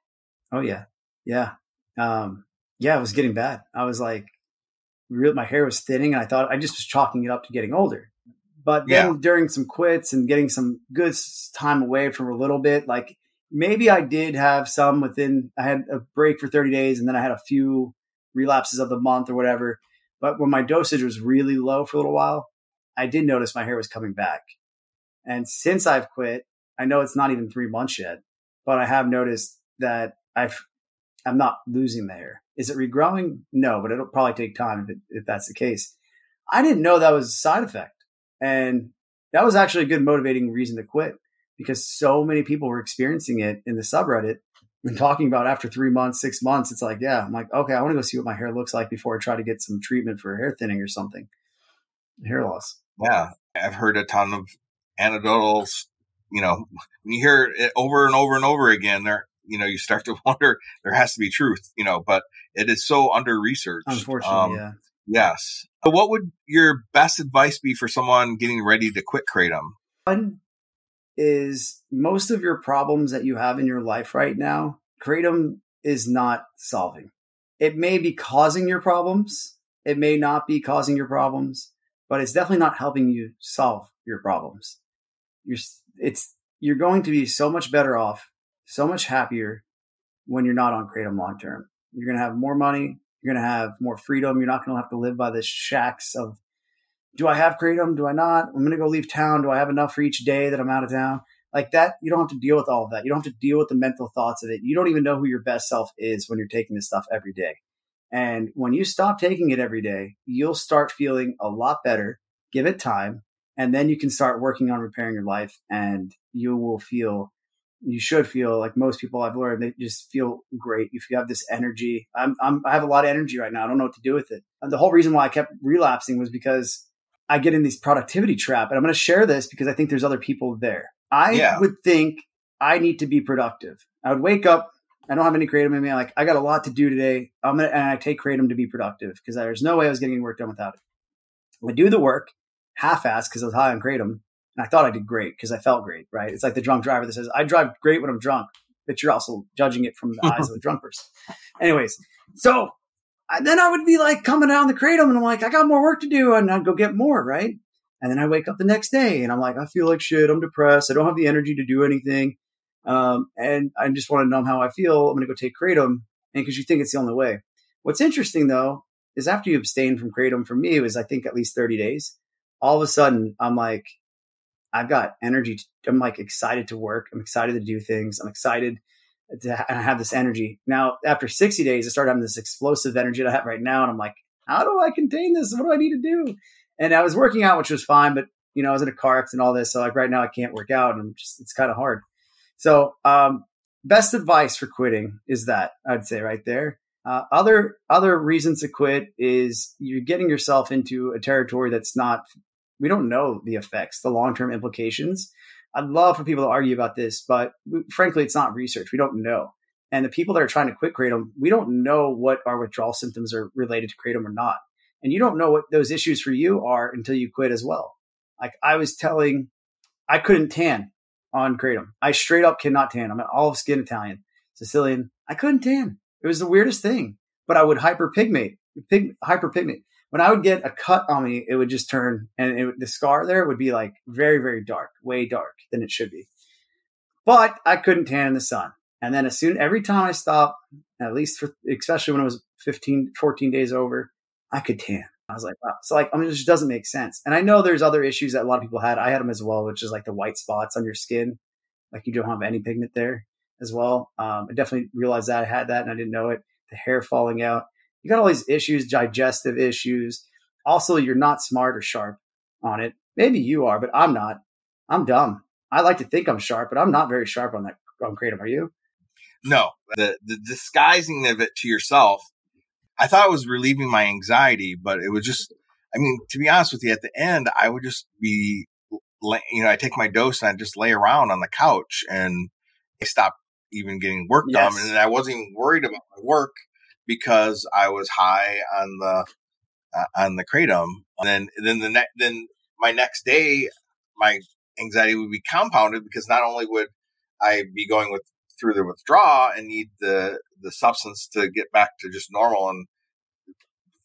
Oh yeah. Yeah. Um, yeah, it was getting bad. I was like, real, my hair was thinning, and I thought I just was chalking it up to getting older. But then yeah. during some quits and getting some good time away from a little bit, like maybe I did have some within. I had a break for thirty days, and then I had a few relapses of the month or whatever. But when my dosage was really low for a little while, I did notice my hair was coming back. And since I've quit, I know it's not even three months yet, but I have noticed that I've I'm not losing the hair. Is it regrowing? No, but it'll probably take time if, it, if that's the case. I didn't know that was a side effect. And that was actually a good motivating reason to quit because so many people were experiencing it in the subreddit and talking about after three months, six months. It's like, yeah, I'm like, okay, I want to go see what my hair looks like before I try to get some treatment for hair thinning or something, hair loss. Yeah. I've heard a ton of anecdotals. You know, when you hear it over and over and over again, there you know, you start to wonder there has to be truth, you know, but it is so under researched. Unfortunately, um, yeah. Yes. So what would your best advice be for someone getting ready to quit Kratom? One is most of your problems that you have in your life right now, Kratom is not solving. It may be causing your problems. It may not be causing your problems, but it's definitely not helping you solve your problems. You're, it's, you're going to be so much better off so much happier when you're not on Kratom long term. You're going to have more money. You're going to have more freedom. You're not going to have to live by the shacks of, do I have Kratom? Do I not? I'm going to go leave town. Do I have enough for each day that I'm out of town? Like that, you don't have to deal with all of that. You don't have to deal with the mental thoughts of it. You don't even know who your best self is when you're taking this stuff every day. And when you stop taking it every day, you'll start feeling a lot better. Give it time. And then you can start working on repairing your life and you will feel you should feel like most people I've learned, they just feel great. If you have this energy, I'm, I'm, i have a lot of energy right now. I don't know what to do with it. And the whole reason why I kept relapsing was because I get in these productivity trap. And I'm going to share this because I think there's other people there. I yeah. would think I need to be productive. I would wake up. I don't have any kratom in me. I'm like, I got a lot to do today. I'm gonna, and I take kratom to be productive because there's no way I was getting work done without it. I do the work half-assed because I was high on kratom and I thought I did great because I felt great, right? It's like the drunk driver that says, I drive great when I'm drunk, but you're also judging it from the eyes of a drunk person. Anyways, so I, then I would be like coming down the kratom and I'm like, I got more work to do. And I'd go get more, right? And then I wake up the next day and I'm like, I feel like shit. I'm depressed. I don't have the energy to do anything. Um, and I just want to numb how I feel. I'm going to go take kratom. And because you think it's the only way. What's interesting though, is after you abstain from kratom, for me, it was, I think, at least 30 days. All of a sudden, I'm like, I've got energy. To, I'm like excited to work. I'm excited to do things. I'm excited to and I have this energy. Now, after 60 days, I started having this explosive energy that I have right now. And I'm like, how do I contain this? What do I need to do? And I was working out, which was fine, but you know, I was in a car accident and all this. So like right now I can't work out and I'm just, it's kind of hard. So, um, best advice for quitting is that I'd say right there. Uh, other other reasons to quit is you're getting yourself into a territory that's not we don't know the effects, the long term implications. I'd love for people to argue about this, but frankly, it's not research. We don't know. And the people that are trying to quit kratom, we don't know what our withdrawal symptoms are related to kratom or not. And you don't know what those issues for you are until you quit as well. Like I was telling, I couldn't tan on kratom. I straight up cannot tan. I'm an olive skin Italian, Sicilian. I couldn't tan. It was the weirdest thing. But I would hyperpigment, pig, hyperpigment when I would get a cut on me, it would just turn and it, the scar there would be like very, very dark, way dark than it should be. But I couldn't tan in the sun. And then as soon, every time I stopped at least for, especially when it was 15, 14 days over, I could tan. I was like, wow. So like, I mean, it just doesn't make sense. And I know there's other issues that a lot of people had. I had them as well, which is like the white spots on your skin. Like you don't have any pigment there as well. Um, I definitely realized that I had that and I didn't know it. The hair falling out. You got all these issues, digestive issues. Also, you're not smart or sharp on it. Maybe you are, but I'm not. I'm dumb. I like to think I'm sharp, but I'm not very sharp on that on kratom. Are you? No, the the disguising of it to yourself. I thought it was relieving my anxiety, but it was just. I mean, to be honest with you, at the end, I would just be, you know, I take my dose and I just lay around on the couch and I stop even getting work yes. done, and I wasn't even worried about my work because I was high on the uh, on the kratom. And then then the next, then my next day, my anxiety would be compounded because not only would I be going with through the withdrawal and need the the substance to get back to just normal and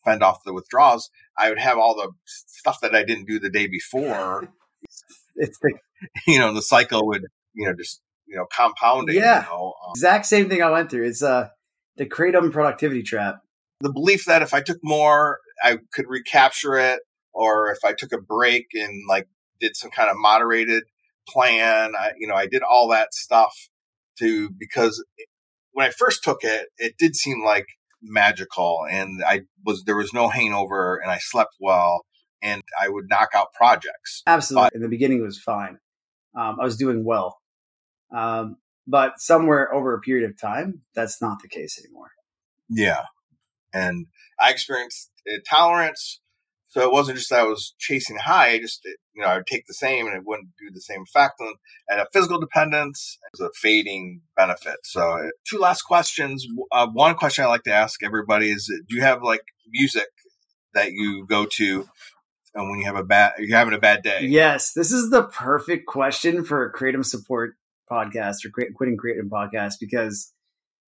fend off the withdrawals, I would have all the stuff that I didn't do the day before. it's the you know the cycle would you know just you know compounding. Yeah, you know, um, exact same thing I went through. It's uh the kratom productivity trap. The belief that if I took more, I could recapture it, or if I took a break and like did some kind of moderated plan, I, you know, I did all that stuff to because when I first took it, it did seem like magical, and I was there was no hangover, and I slept well, and I would knock out projects. Absolutely, but, in the beginning, it was fine. Um, I was doing well, um, but somewhere over a period of time, that's not the case anymore. Yeah. And I experienced intolerance. So it wasn't just that I was chasing high. I just, you know, I would take the same and it wouldn't do the same effect. And a physical dependence, it a fading benefit. So uh, two last questions. Uh, one question I like to ask everybody is, uh, do you have like music that you go to and when you have a bad, you're having a bad day? Yes. This is the perfect question for a kratom support podcast or quit, quitting kratom podcast because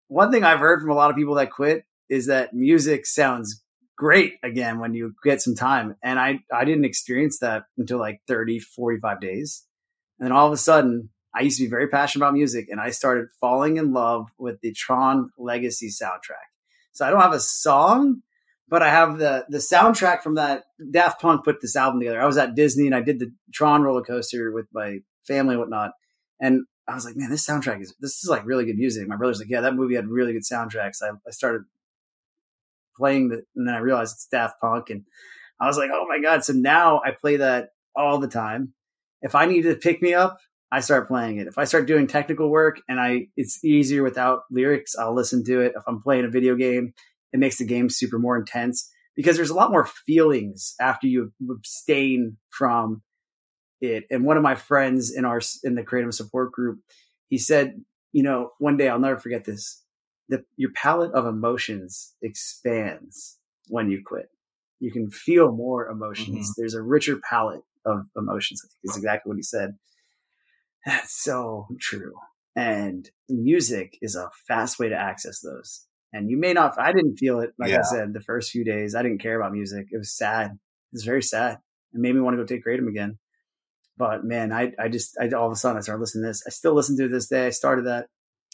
one thing I've heard from a lot of people that quit is that music sounds great again when you get some time. And I, I didn't experience that until like 30, 45 days. And then all of a sudden, I used to be very passionate about music and I started falling in love with the Tron Legacy soundtrack. So I don't have a song, but I have the the soundtrack from that Daft Punk put this album together. I was at Disney and I did the Tron roller coaster with my family and whatnot. And I was like, man, this soundtrack is this is like really good music. My brother's like, yeah, that movie had really good soundtracks. I, I started playing the, and then I realized it's Daft Punk, and I was like, oh my god! So now I play that all the time. If I need to pick me up, I start playing it. If I start doing technical work and I it's easier without lyrics, I'll listen to it. If I'm playing a video game, it makes the game super more intense because there's a lot more feelings after you abstain from it. And one of my friends in our in the kratom support group, he said, you know, one day I'll never forget this. The, your palette of emotions expands when you quit. You can feel more emotions. Mm-hmm. There's a richer palette of emotions. I think is exactly what he said. That's so true. And music is a fast way to access those. And you may not, I didn't feel it, like yeah. I said, the first few days. I didn't care about music. It was sad. It was very sad. It made me want to go take Kratom again. But man, I, I just, I, all of a sudden I started listening to this. I still listen to it this day. I started that,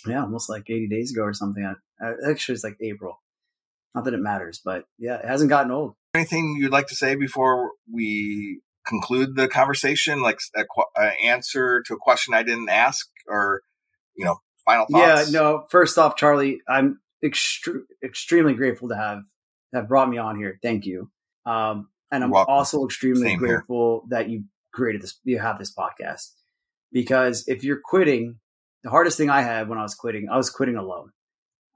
yeah, almost like 80 days ago or something. I, I, actually, it's like April. Not that it matters, but yeah, it hasn't gotten old. Anything you'd like to say before we conclude the conversation? Like an answer to a question I didn't ask or, you know, final thoughts? Yeah, no, first off, Charlie, I'm extre- extremely grateful to have, have brought me on here. Thank you. Um, and I'm also extremely Same grateful here. that you created this, you have this podcast. Because if you're quitting, the hardest thing I had when I was quitting, I was quitting alone.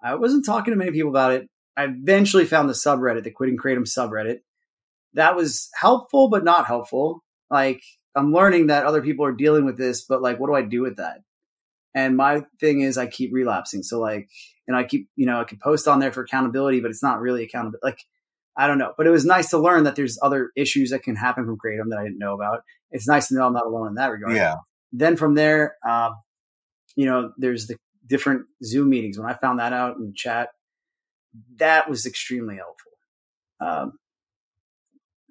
I wasn't talking to many people about it. I eventually found the subreddit, the Quitting Kratom subreddit. That was helpful, but not helpful. Like, I'm learning that other people are dealing with this, but like, what do I do with that? And my thing is, I keep relapsing. So, like, and I keep, you know, I can post on there for accountability, but it's not really accountability. Like, I don't know, but it was nice to learn that there's other issues that can happen from kratom that I didn't know about. It's nice to know I'm not alone in that regard. Yeah. Then from there, uh, you know, there's the different Zoom meetings. When I found that out in chat, that was extremely helpful. Um,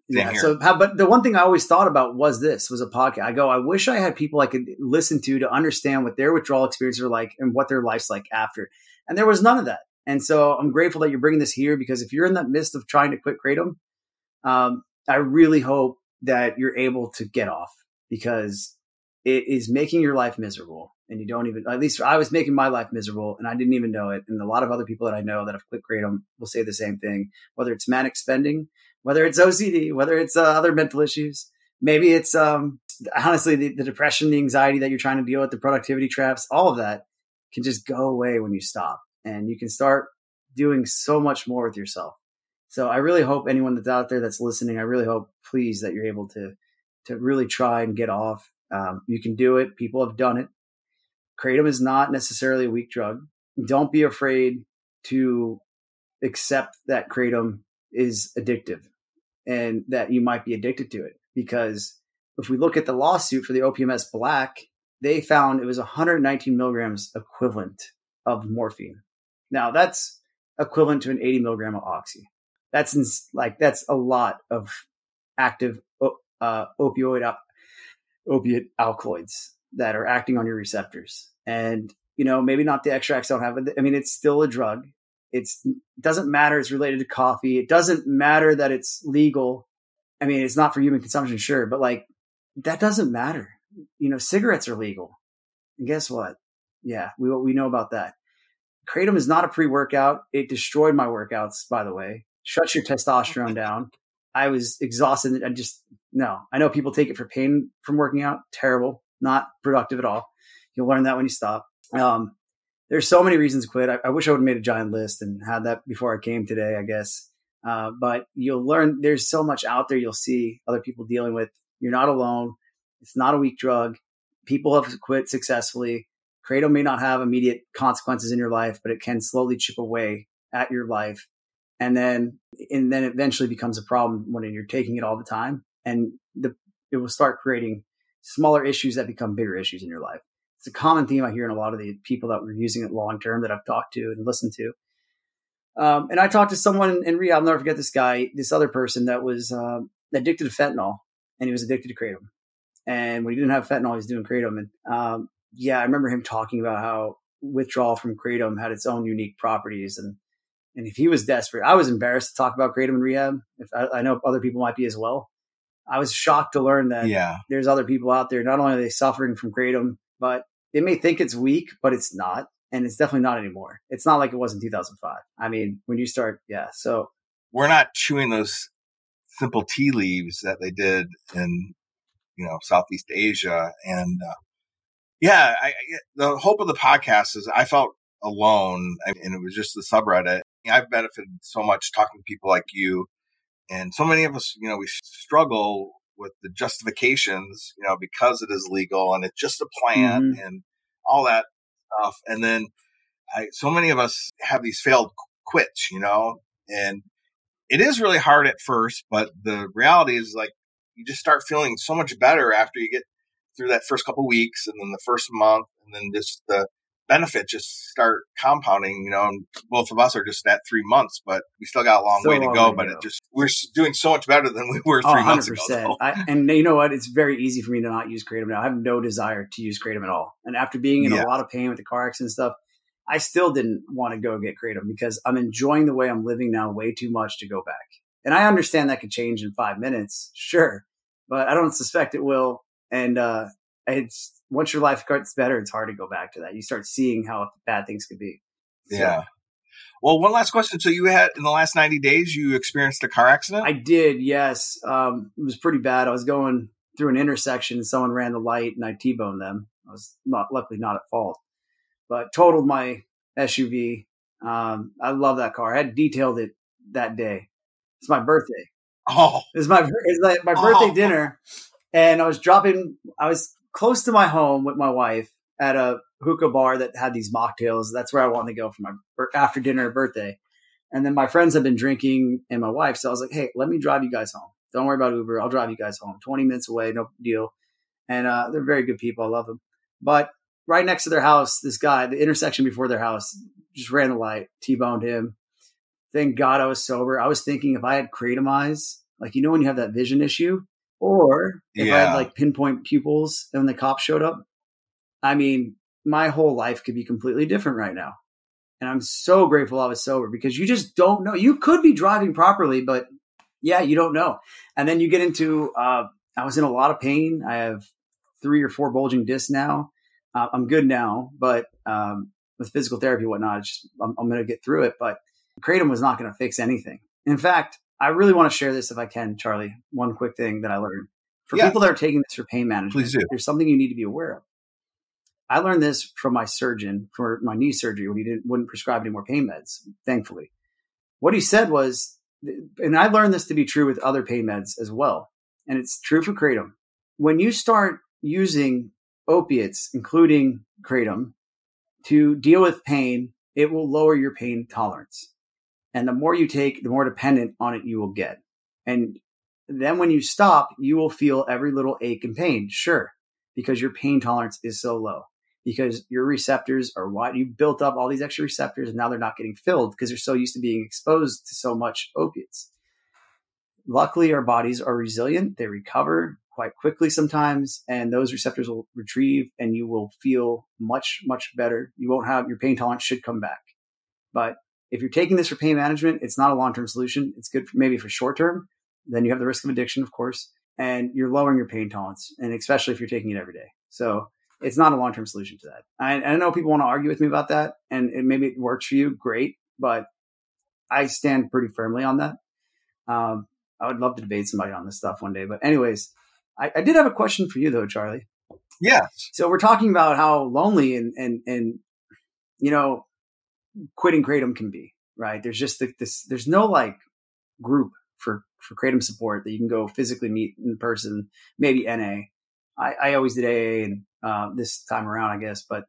yeah. So, how, but the one thing I always thought about was this was a podcast. I go, I wish I had people I could listen to to understand what their withdrawal experiences are like and what their life's like after. And there was none of that. And so I'm grateful that you're bringing this here because if you're in that midst of trying to quit kratom, um, I really hope that you're able to get off because it is making your life miserable. And you don't even, at least I was making my life miserable and I didn't even know it. And a lot of other people that I know that have quit kratom will say the same thing, whether it's manic spending, whether it's OCD, whether it's uh, other mental issues. Maybe it's um, honestly the, the depression, the anxiety that you're trying to deal with, the productivity traps, all of that can just go away when you stop and you can start doing so much more with yourself. So I really hope anyone that's out there that's listening, I really hope, please, that you're able to to really try and get off. Um, you can do it. People have done it. Kratom is not necessarily a weak drug. Don't be afraid to accept that kratom is addictive and that you might be addicted to it. Because if we look at the lawsuit for the OPMS Black, they found it was 119 milligrams equivalent of morphine. Now that's equivalent to an 80 milligram of oxy. That's in, like that's a lot of active uh, opioid opiate alkaloids that are acting on your receptors. And you know, maybe not the extracts don't have it. I mean, it's still a drug. It's it doesn't matter. It's related to coffee. It doesn't matter that it's legal. I mean, it's not for human consumption, sure, but like that doesn't matter. You know, cigarettes are legal. And guess what? Yeah, we we know about that. Kratom is not a pre workout. It destroyed my workouts, by the way. Shuts your testosterone down. I was exhausted. I just, no. I know people take it for pain from working out. Terrible. Not productive at all. You'll learn that when you stop. Um, there's so many reasons to quit. I, I wish I would have made a giant list and had that before I came today, I guess. Uh, but you'll learn there's so much out there you'll see other people dealing with. You're not alone. It's not a weak drug. People have quit successfully. Kratom may not have immediate consequences in your life, but it can slowly chip away at your life. And then, and then eventually becomes a problem when you're taking it all the time. And the, it will start creating smaller issues that become bigger issues in your life. It's a common theme I hear in a lot of the people that were using it long term that I've talked to and listened to. Um, and I talked to someone in rehab. I'll never forget this guy, this other person that was uh, addicted to fentanyl, and he was addicted to kratom. And when he didn't have fentanyl, he was doing kratom. And um, yeah, I remember him talking about how withdrawal from kratom had its own unique properties, and and if he was desperate, I was embarrassed to talk about kratom in rehab. If I, I know other people might be as well. I was shocked to learn that yeah. there's other people out there. Not only are they suffering from kratom, but they may think it's weak, but it's not, and it's definitely not anymore. It's not like it was in 2005. I mean, when you start, yeah. So we're not chewing those simple tea leaves that they did in you know Southeast Asia, and uh, yeah, I, the hope of the podcast is I felt alone, and it was just the subreddit. I've benefited so much talking to people like you, and so many of us, you know, we struggle with the justifications, you know, because it is legal and it's just a plan mm-hmm. and all that stuff. And then I, so many of us have these failed quits, you know, and it is really hard at first, but the reality is like you just start feeling so much better after you get through that first couple weeks and then the first month and then just the benefits just start compounding, you know, and both of us are just at three months, but we still got a long way to go, but it just, we're doing so much better than we were three oh, months ago. I, and you know what? It's very easy for me to not use kratom now. I have no desire to use kratom at all. And after being in yeah. a lot of pain with the car accident and stuff, I still didn't want to go get kratom because I'm enjoying the way I'm living now way too much to go back. And I understand that could change in five minutes, sure, but I don't suspect it will. And uh, it's once your life gets better, it's hard to go back to that. You start seeing how bad things could be. So, yeah. Well, one last question. So you had in the last 90 days, you experienced a car accident? I did. Yes. Um, it was pretty bad. I was going through an intersection and someone ran the light and I T-boned them. I was not luckily not at fault, but totaled my SUV. Um, I love that car. I had detailed it that day. It's my birthday. Oh, it's my, it's like my birthday oh. dinner. And I was dropping, I was close to my home with my wife at a hookah bar that had these mocktails. That's where I wanted to go for my after dinner birthday. And then my friends have been drinking and my wife. So I was like, hey, let me drive you guys home. Don't worry about Uber. I'll drive you guys home. 20 minutes away, no deal. And uh, they're very good people. I love them. But right next to their house, this guy, the intersection before their house, just ran the light, T boned him. Thank God I was sober. I was thinking if I had kratom eyes, like, you know, when you have that vision issue, or if yeah. I had like pinpoint pupils and the cops showed up, I mean, my whole life could be completely different right now. And I'm so grateful I was sober because you just don't know. You could be driving properly, but yeah, you don't know. And then you get into, uh, I was in a lot of pain. I have three or four bulging discs now. Uh, I'm good now, but um, with physical therapy and whatnot, just, I'm, I'm going to get through it. But Kratom was not going to fix anything. In fact, I really want to share this if I can, Charlie. One quick thing that I learned for yeah. people that are taking this for pain management. There's something you need to be aware of. I learned this from my surgeon for my knee surgery when he didn't wouldn't prescribe any more pain meds. Thankfully, what he said was, and I learned this to be true with other pain meds as well, and it's true for kratom. When you start using opiates, including kratom, to deal with pain, it will lower your pain tolerance. And the more you take, the more dependent on it you will get. And then when you stop, you will feel every little ache and pain. Sure. Because your pain tolerance is so low because your receptors are wide. You've built up all these extra receptors and now they're not getting filled because they're so used to being exposed to so much opiates. Luckily, our bodies are resilient. They recover quite quickly sometimes, and those receptors will retrieve and you will feel much, much better. You won't have your pain tolerance should come back. But if you're taking this for pain management, it's not a long term solution. It's good for, maybe for short term. Then you have the risk of addiction, of course, and you're lowering your pain tolerance, and especially if you're taking it every day. So it's not a long term solution to that. I, I know people want to argue with me about that, and it, maybe it works for you, great, but I stand pretty firmly on that. Um, I would love to debate somebody on this stuff one day. But anyways, I, I did have a question for you though, Charlie. Yes. So we're talking about how lonely and and and you know quitting kratom can be, right? There's just the, this. There's no like group for for kratom support that you can go physically meet in person. Maybe NA. I, I always did AA and uh, this time around, I guess, but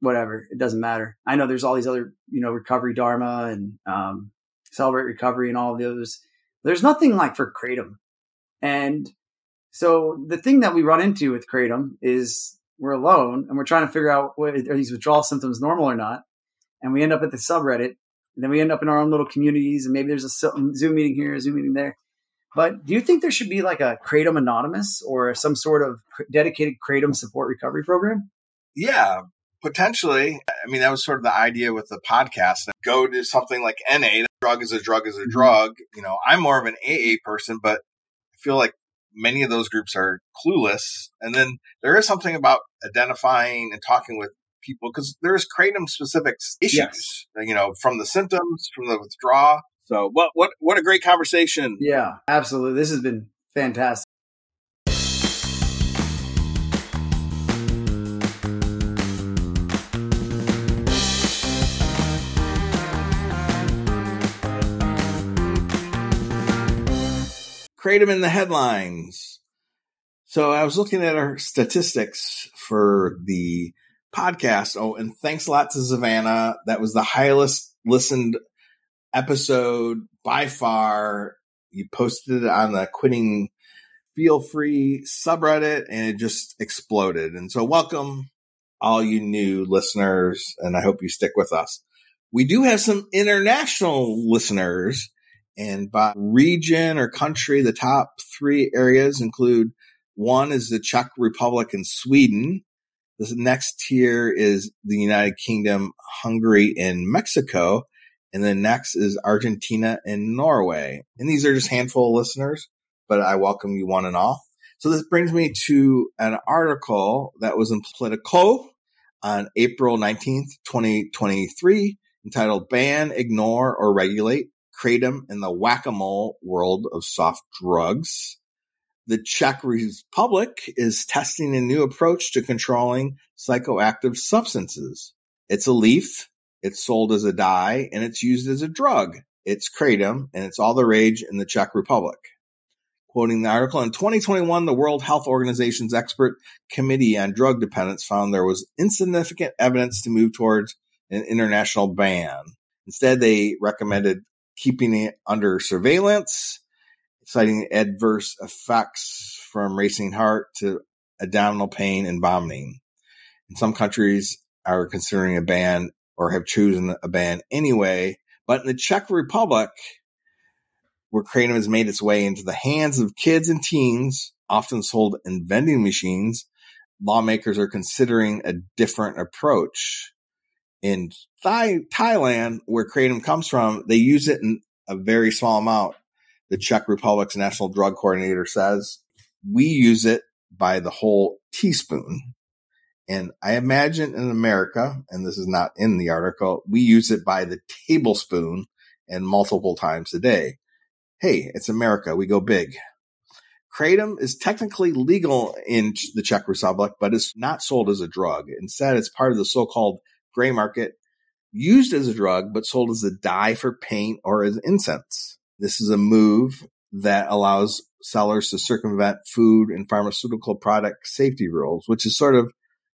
whatever. It doesn't matter. I know there's all these other you know recovery dharma and um, celebrate recovery and all of those. There's nothing like for kratom, and so the thing that we run into with kratom is we're alone and we're trying to figure out what, are these withdrawal symptoms normal or not, and we end up at the subreddit, and then we end up in our own little communities, and maybe there's a Zoom meeting here, a Zoom meeting there. But do you think there should be like a Kratom Anonymous or some sort of dedicated Kratom support recovery program? Yeah, potentially. I mean, that was sort of the idea with the podcast. Go to something like NA. Drug is a drug is a mm-hmm. drug. You know, I'm more of an AA person, but I feel like many of those groups are clueless. And then there is something about identifying and talking with people because there's kratom specific issues, yes. Uh, you know, from the symptoms, from the withdrawal. So what what what a great conversation. Yeah, absolutely. This has been fantastic. Kratom in the headlines. So I was looking at our statistics for the podcast. Oh, and thanks a lot to Savannah. That was the highest listened episode by far. You posted it on the quitting feel free subreddit and it just exploded. And so welcome all you new listeners and I hope you stick with us. We do have some international listeners and by region or country, the top three areas include one is the Czech Republic and Sweden. The next tier is the United Kingdom, Hungary, and Mexico. And then next is Argentina and Norway. And these are just handful of listeners, but I welcome you one and all. So this brings me to an article that was in Politico on April 19th, 2023 entitled Ban, Ignore, or Regulate kratom in the whack-a-mole world of soft drugs. The Czech Republic is testing a new approach to controlling psychoactive substances. It's a leaf, it's sold as a dye, and it's used as a drug. It's kratom, and it's all the rage in the Czech Republic. Quoting the article, in 2021, the World Health Organization's expert committee on drug dependence found there was insignificant evidence to move towards an international ban. Instead, they recommended keeping it under surveillance, citing adverse effects from racing heart to abdominal pain and vomiting. In some countries are considering a ban or have chosen a ban anyway. But in the Czech Republic, where kratom has made its way into the hands of kids and teens, often sold in vending machines, lawmakers are considering a different approach. In Thai, Thailand, where kratom comes from, they use it in a very small amount. The Czech Republic's national drug coordinator says we use it by the whole teaspoon. And I imagine in America, and this is not in the article, we use it by the tablespoon and multiple times a day. Hey, it's America. We go big. Kratom is technically legal in the Czech Republic, but it's not sold as a drug. Instead, it's part of the so-called gray market, used as a drug, but sold as a dye for paint or as incense. This is a move that allows sellers to circumvent food and pharmaceutical product safety rules, which is sort of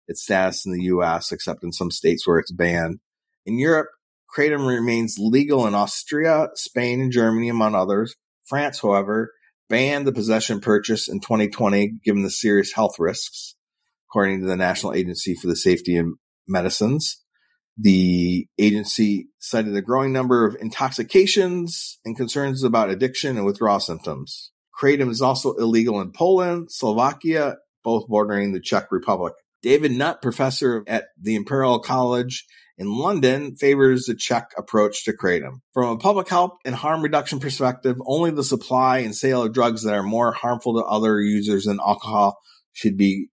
its status in the US, except in some states where it's banned. In Europe, kratom remains legal in Austria, Spain, and Germany, among others. France, however, banned the possession purchase in 2020, given the serious health risks, according to the National Agency for the Safety of Medicines. The agency cited a growing number of intoxications and concerns about addiction and withdrawal symptoms. Kratom is also illegal in Poland, Slovakia, both bordering the Czech Republic. David Nutt, professor at the Imperial College in London, favors the Czech approach to kratom. From a public health and harm reduction perspective, only the supply and sale of drugs that are more harmful to other users than alcohol should be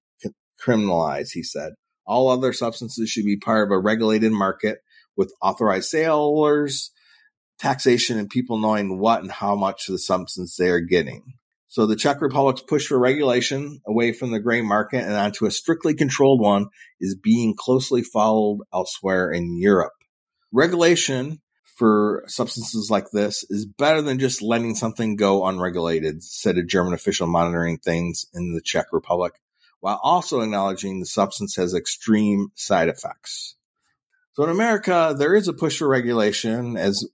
criminalized, he said. All other substances should be part of a regulated market with authorized sellers, taxation, and people knowing what and how much of the substance they are getting. So the Czech Republic's push for regulation away from the gray market and onto a strictly controlled one is being closely followed elsewhere in Europe. Regulation for substances like this is better than just letting something go unregulated, said a German official monitoring things in the Czech Republic, while also acknowledging the substance has extreme side effects. So in America, there is a push for regulation, as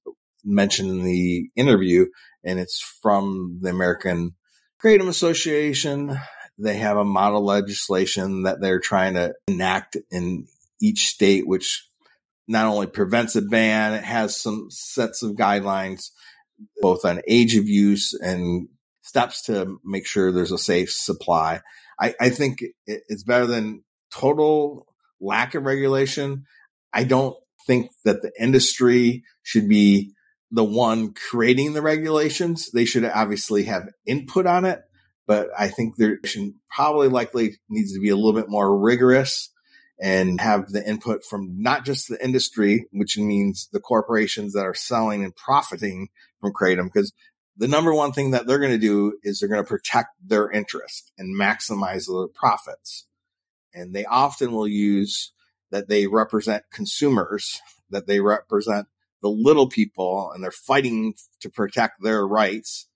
mentioned in the interview, and it's from the American Kratom Association. They have a model legislation that they're trying to enact in each state, which not only prevents a ban, it has some sets of guidelines, both on age of use and steps to make sure there's a safe supply. I, I think it's better than total lack of regulation. I don't think that the industry should be the one creating the regulations. They should obviously have input on it, but I think there should probably likely needs to be a little bit more rigorous and have the input from not just the industry, which means the corporations that are selling and profiting from Kratom, because the number one thing that they're going to do is they're going to protect their interest and maximize their profits. And they often will use that they represent consumers, that they represent the little people and they're fighting to protect their rights.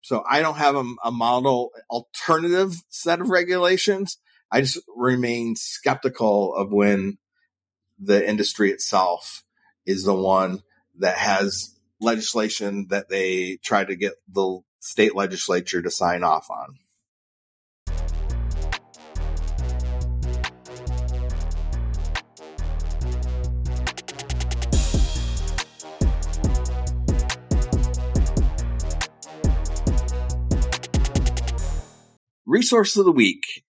So I don't have a, a model alternative set of regulations. I just remain skeptical of when the industry itself is the one that has legislation that they try to get the state legislature to sign off on. Resource of the week.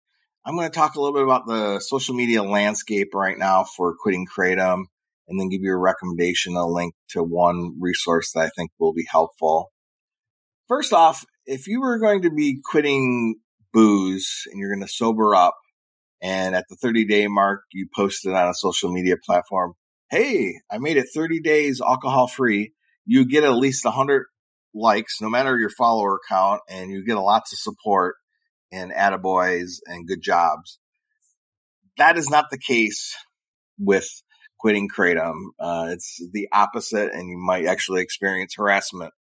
I'm going to talk a little bit about the social media landscape right now for quitting Kratom and then give you a recommendation, a link to one resource that I think will be helpful. First off, if you were going to be quitting booze and you're going to sober up and at the 30 day mark, you posted on a social media platform, Hey, I made it 30 days alcohol free. You get at least 100 likes, no matter your follower count, and you get lots of support and attaboys and good jobs. That is not the case with quitting Kratom. Uh, it's the opposite, and you might actually experience harassment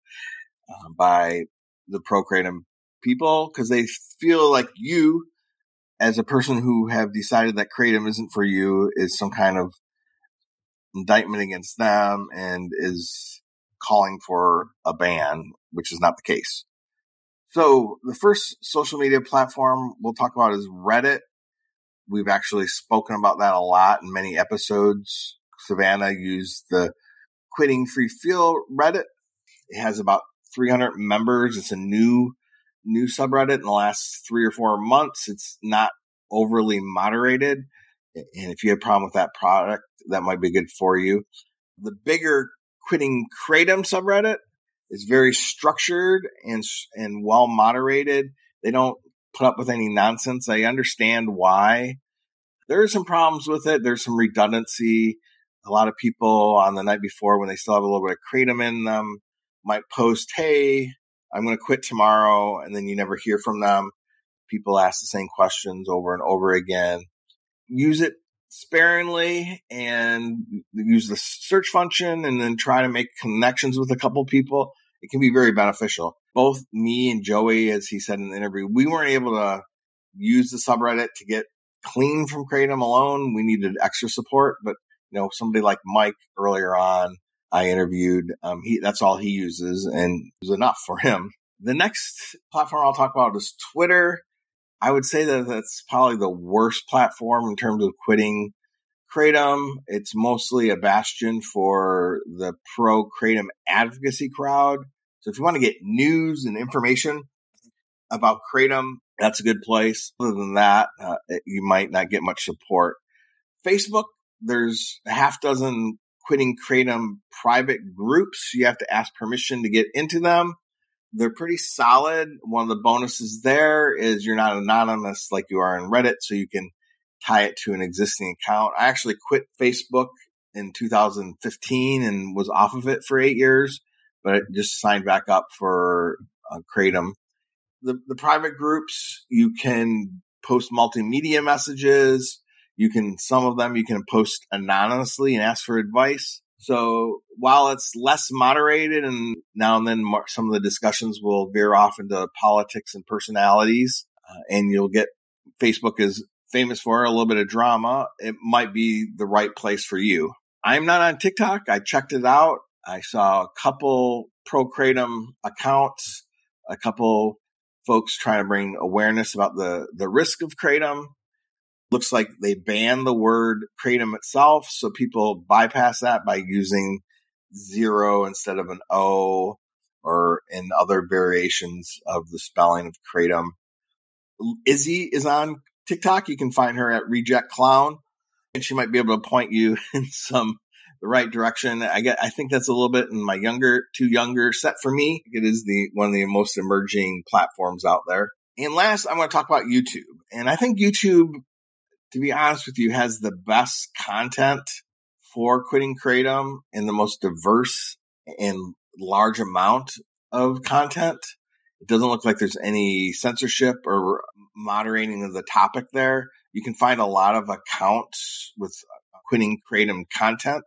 uh, by the pro Kratom people because they feel like you, as a person who have decided that Kratom isn't for you, is some kind of indictment against them and is calling for a ban, which is not the case. So the first social media platform we'll talk about is Reddit. We've actually spoken about that a lot in many episodes. Savannah used the quitting free feel Reddit. It has about 300 members. It's a new, new subreddit in the last three or four months. It's not overly moderated. And if you have a problem with that product, that might be good for you. The bigger quitting Kratom subreddit is very structured and, and well moderated. They don't put up with any nonsense. I understand why. There are some problems with it. There's some redundancy. A lot of people on the night before, when they still have a little bit of kratom in them, might post, Hey, I'm going to quit tomorrow. And then you never hear from them. People ask the same questions over and over again. Use it sparingly and use the search function and then try to make connections with a couple people. It can be very beneficial. Both me and Joey, as he said in the interview, we weren't able to use the subreddit to get clean from Kratom alone. We needed extra support, but you know, somebody like Mike earlier on, I interviewed, um, he, that's all he uses and it was enough for him. The next platform I'll talk about is Twitter. I would say that that's probably the worst platform in terms of quitting Kratom. It's mostly a bastion for the pro Kratom advocacy crowd. So if you want to get news and information about Kratom, that's a good place. Other than that, uh, you might not get much support. Facebook, there's a half dozen quitting Kratom private groups. You have to ask permission to get into them. They're pretty solid. One of the bonuses there is you're not anonymous like you are in Reddit, so you can tie it to an existing account. I actually quit Facebook in 2015 and was off of it for eight years, but I just signed back up for uh, Kratom. The, the private groups, you can post multimedia messages. You can, some of them you can post anonymously and ask for advice. So while it's less moderated and now and then some of the discussions will veer off into politics and personalities, uh, and you'll get Facebook is famous for a little bit of drama. It might be the right place for you. I'm not on TikTok. I checked it out. I saw a couple pro kratom accounts, a couple folks trying to bring awareness about the, the risk of kratom. Looks like they banned the word kratom itself. So people bypass that by using zero instead of an O or in other variations of the spelling of kratom. Izzy is on TikTok. You can find her at Reject Clown and she might be able to point you in some the right direction. I get, I think that's a little bit in my younger, too younger set for me. It is the one of the most emerging platforms out there. And last, I want to talk about YouTube. And I think YouTube to be honest with you, has the best content for quitting Kratom and the most diverse and large amount of content. It doesn't look like there's any censorship or moderating of the topic there. You can find a lot of accounts with uh, quitting Kratom content.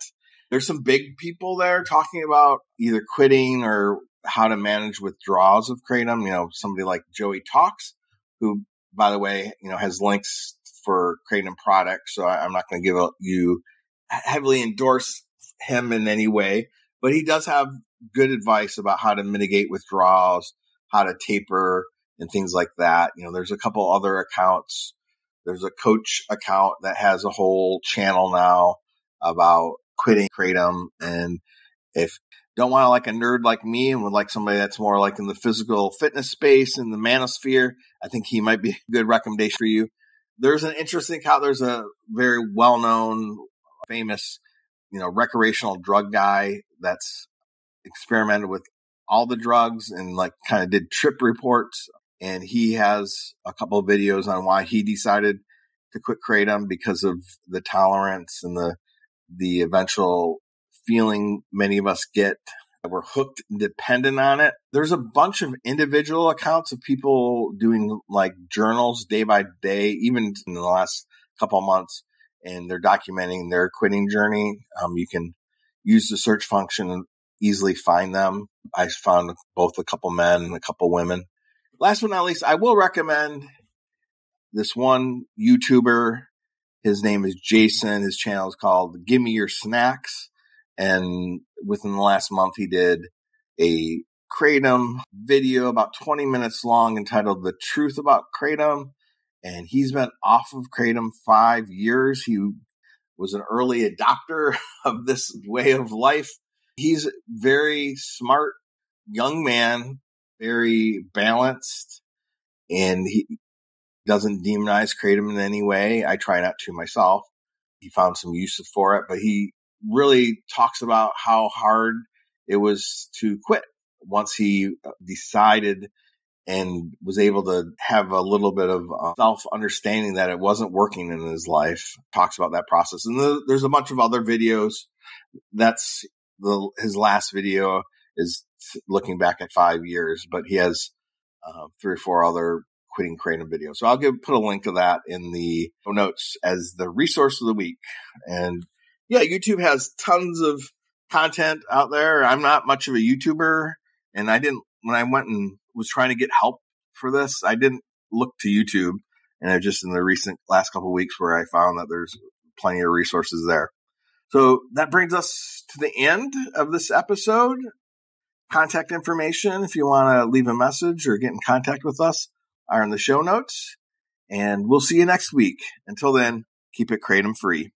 There's some big people there talking about either quitting or how to manage withdrawals of Kratom. You know, somebody like Joey Talks, who, by the way, you know, has links for Kratom products. So I, am not going to give you heavily endorse him in any way, but he does have good advice about how to mitigate withdrawals, how to taper and things like that. You know, there's a couple other accounts. There's a coach account that has a whole channel now about quitting Kratom. And if don't want to like a nerd like me and would like somebody that's more like in the physical fitness space in the manosphere, I think he might be a good recommendation for you there's an interesting how there's a very well known, famous, you know, recreational drug guy that's experimented with all the drugs and like kind of did trip reports. And he has a couple of videos on why he decided to quit kratom because of the tolerance and the the eventual feeling many of us get that we're hooked and dependent on it. There's a bunch of individual accounts of people doing like journals day by day, even in the last couple months, and they're documenting their quitting journey. Um, you can use the search function easily find them. I found both a couple men and a couple women. Last but not least, I will recommend this one YouTuber. His name is Jason. His channel is called Give Me Your Snacks. And within the last month, he did a Kratom video about 20 minutes long entitled The Truth About Kratom. And he's been off of Kratom five years. He was an early adopter of this way of life. He's a very smart young man, very balanced, and he doesn't demonize Kratom in any way. I try not to myself. he found some use for it, but he really talks about how hard it was to quit once he uh, decided and was able to have a little bit of uh, self understanding that it wasn't working in his life. Talks about that process, and the, there's a bunch of other videos. That's the his last video is looking back at five years, but he has uh, three or four other quitting kratom videos. So I'll give put a link to that in the notes as the resource of the week. And yeah, YouTube has tons of content out there. I'm not much of a YouTuber, and I didn't when I went and was trying to get help for this, I didn't look to YouTube. And I just in the recent last couple weeks where I found that there's plenty of resources there. So that brings us to the end of this episode. Contact information if you want to leave a message or get in contact with us are in the show notes. And we'll see you next week. Until then, keep it kratom free.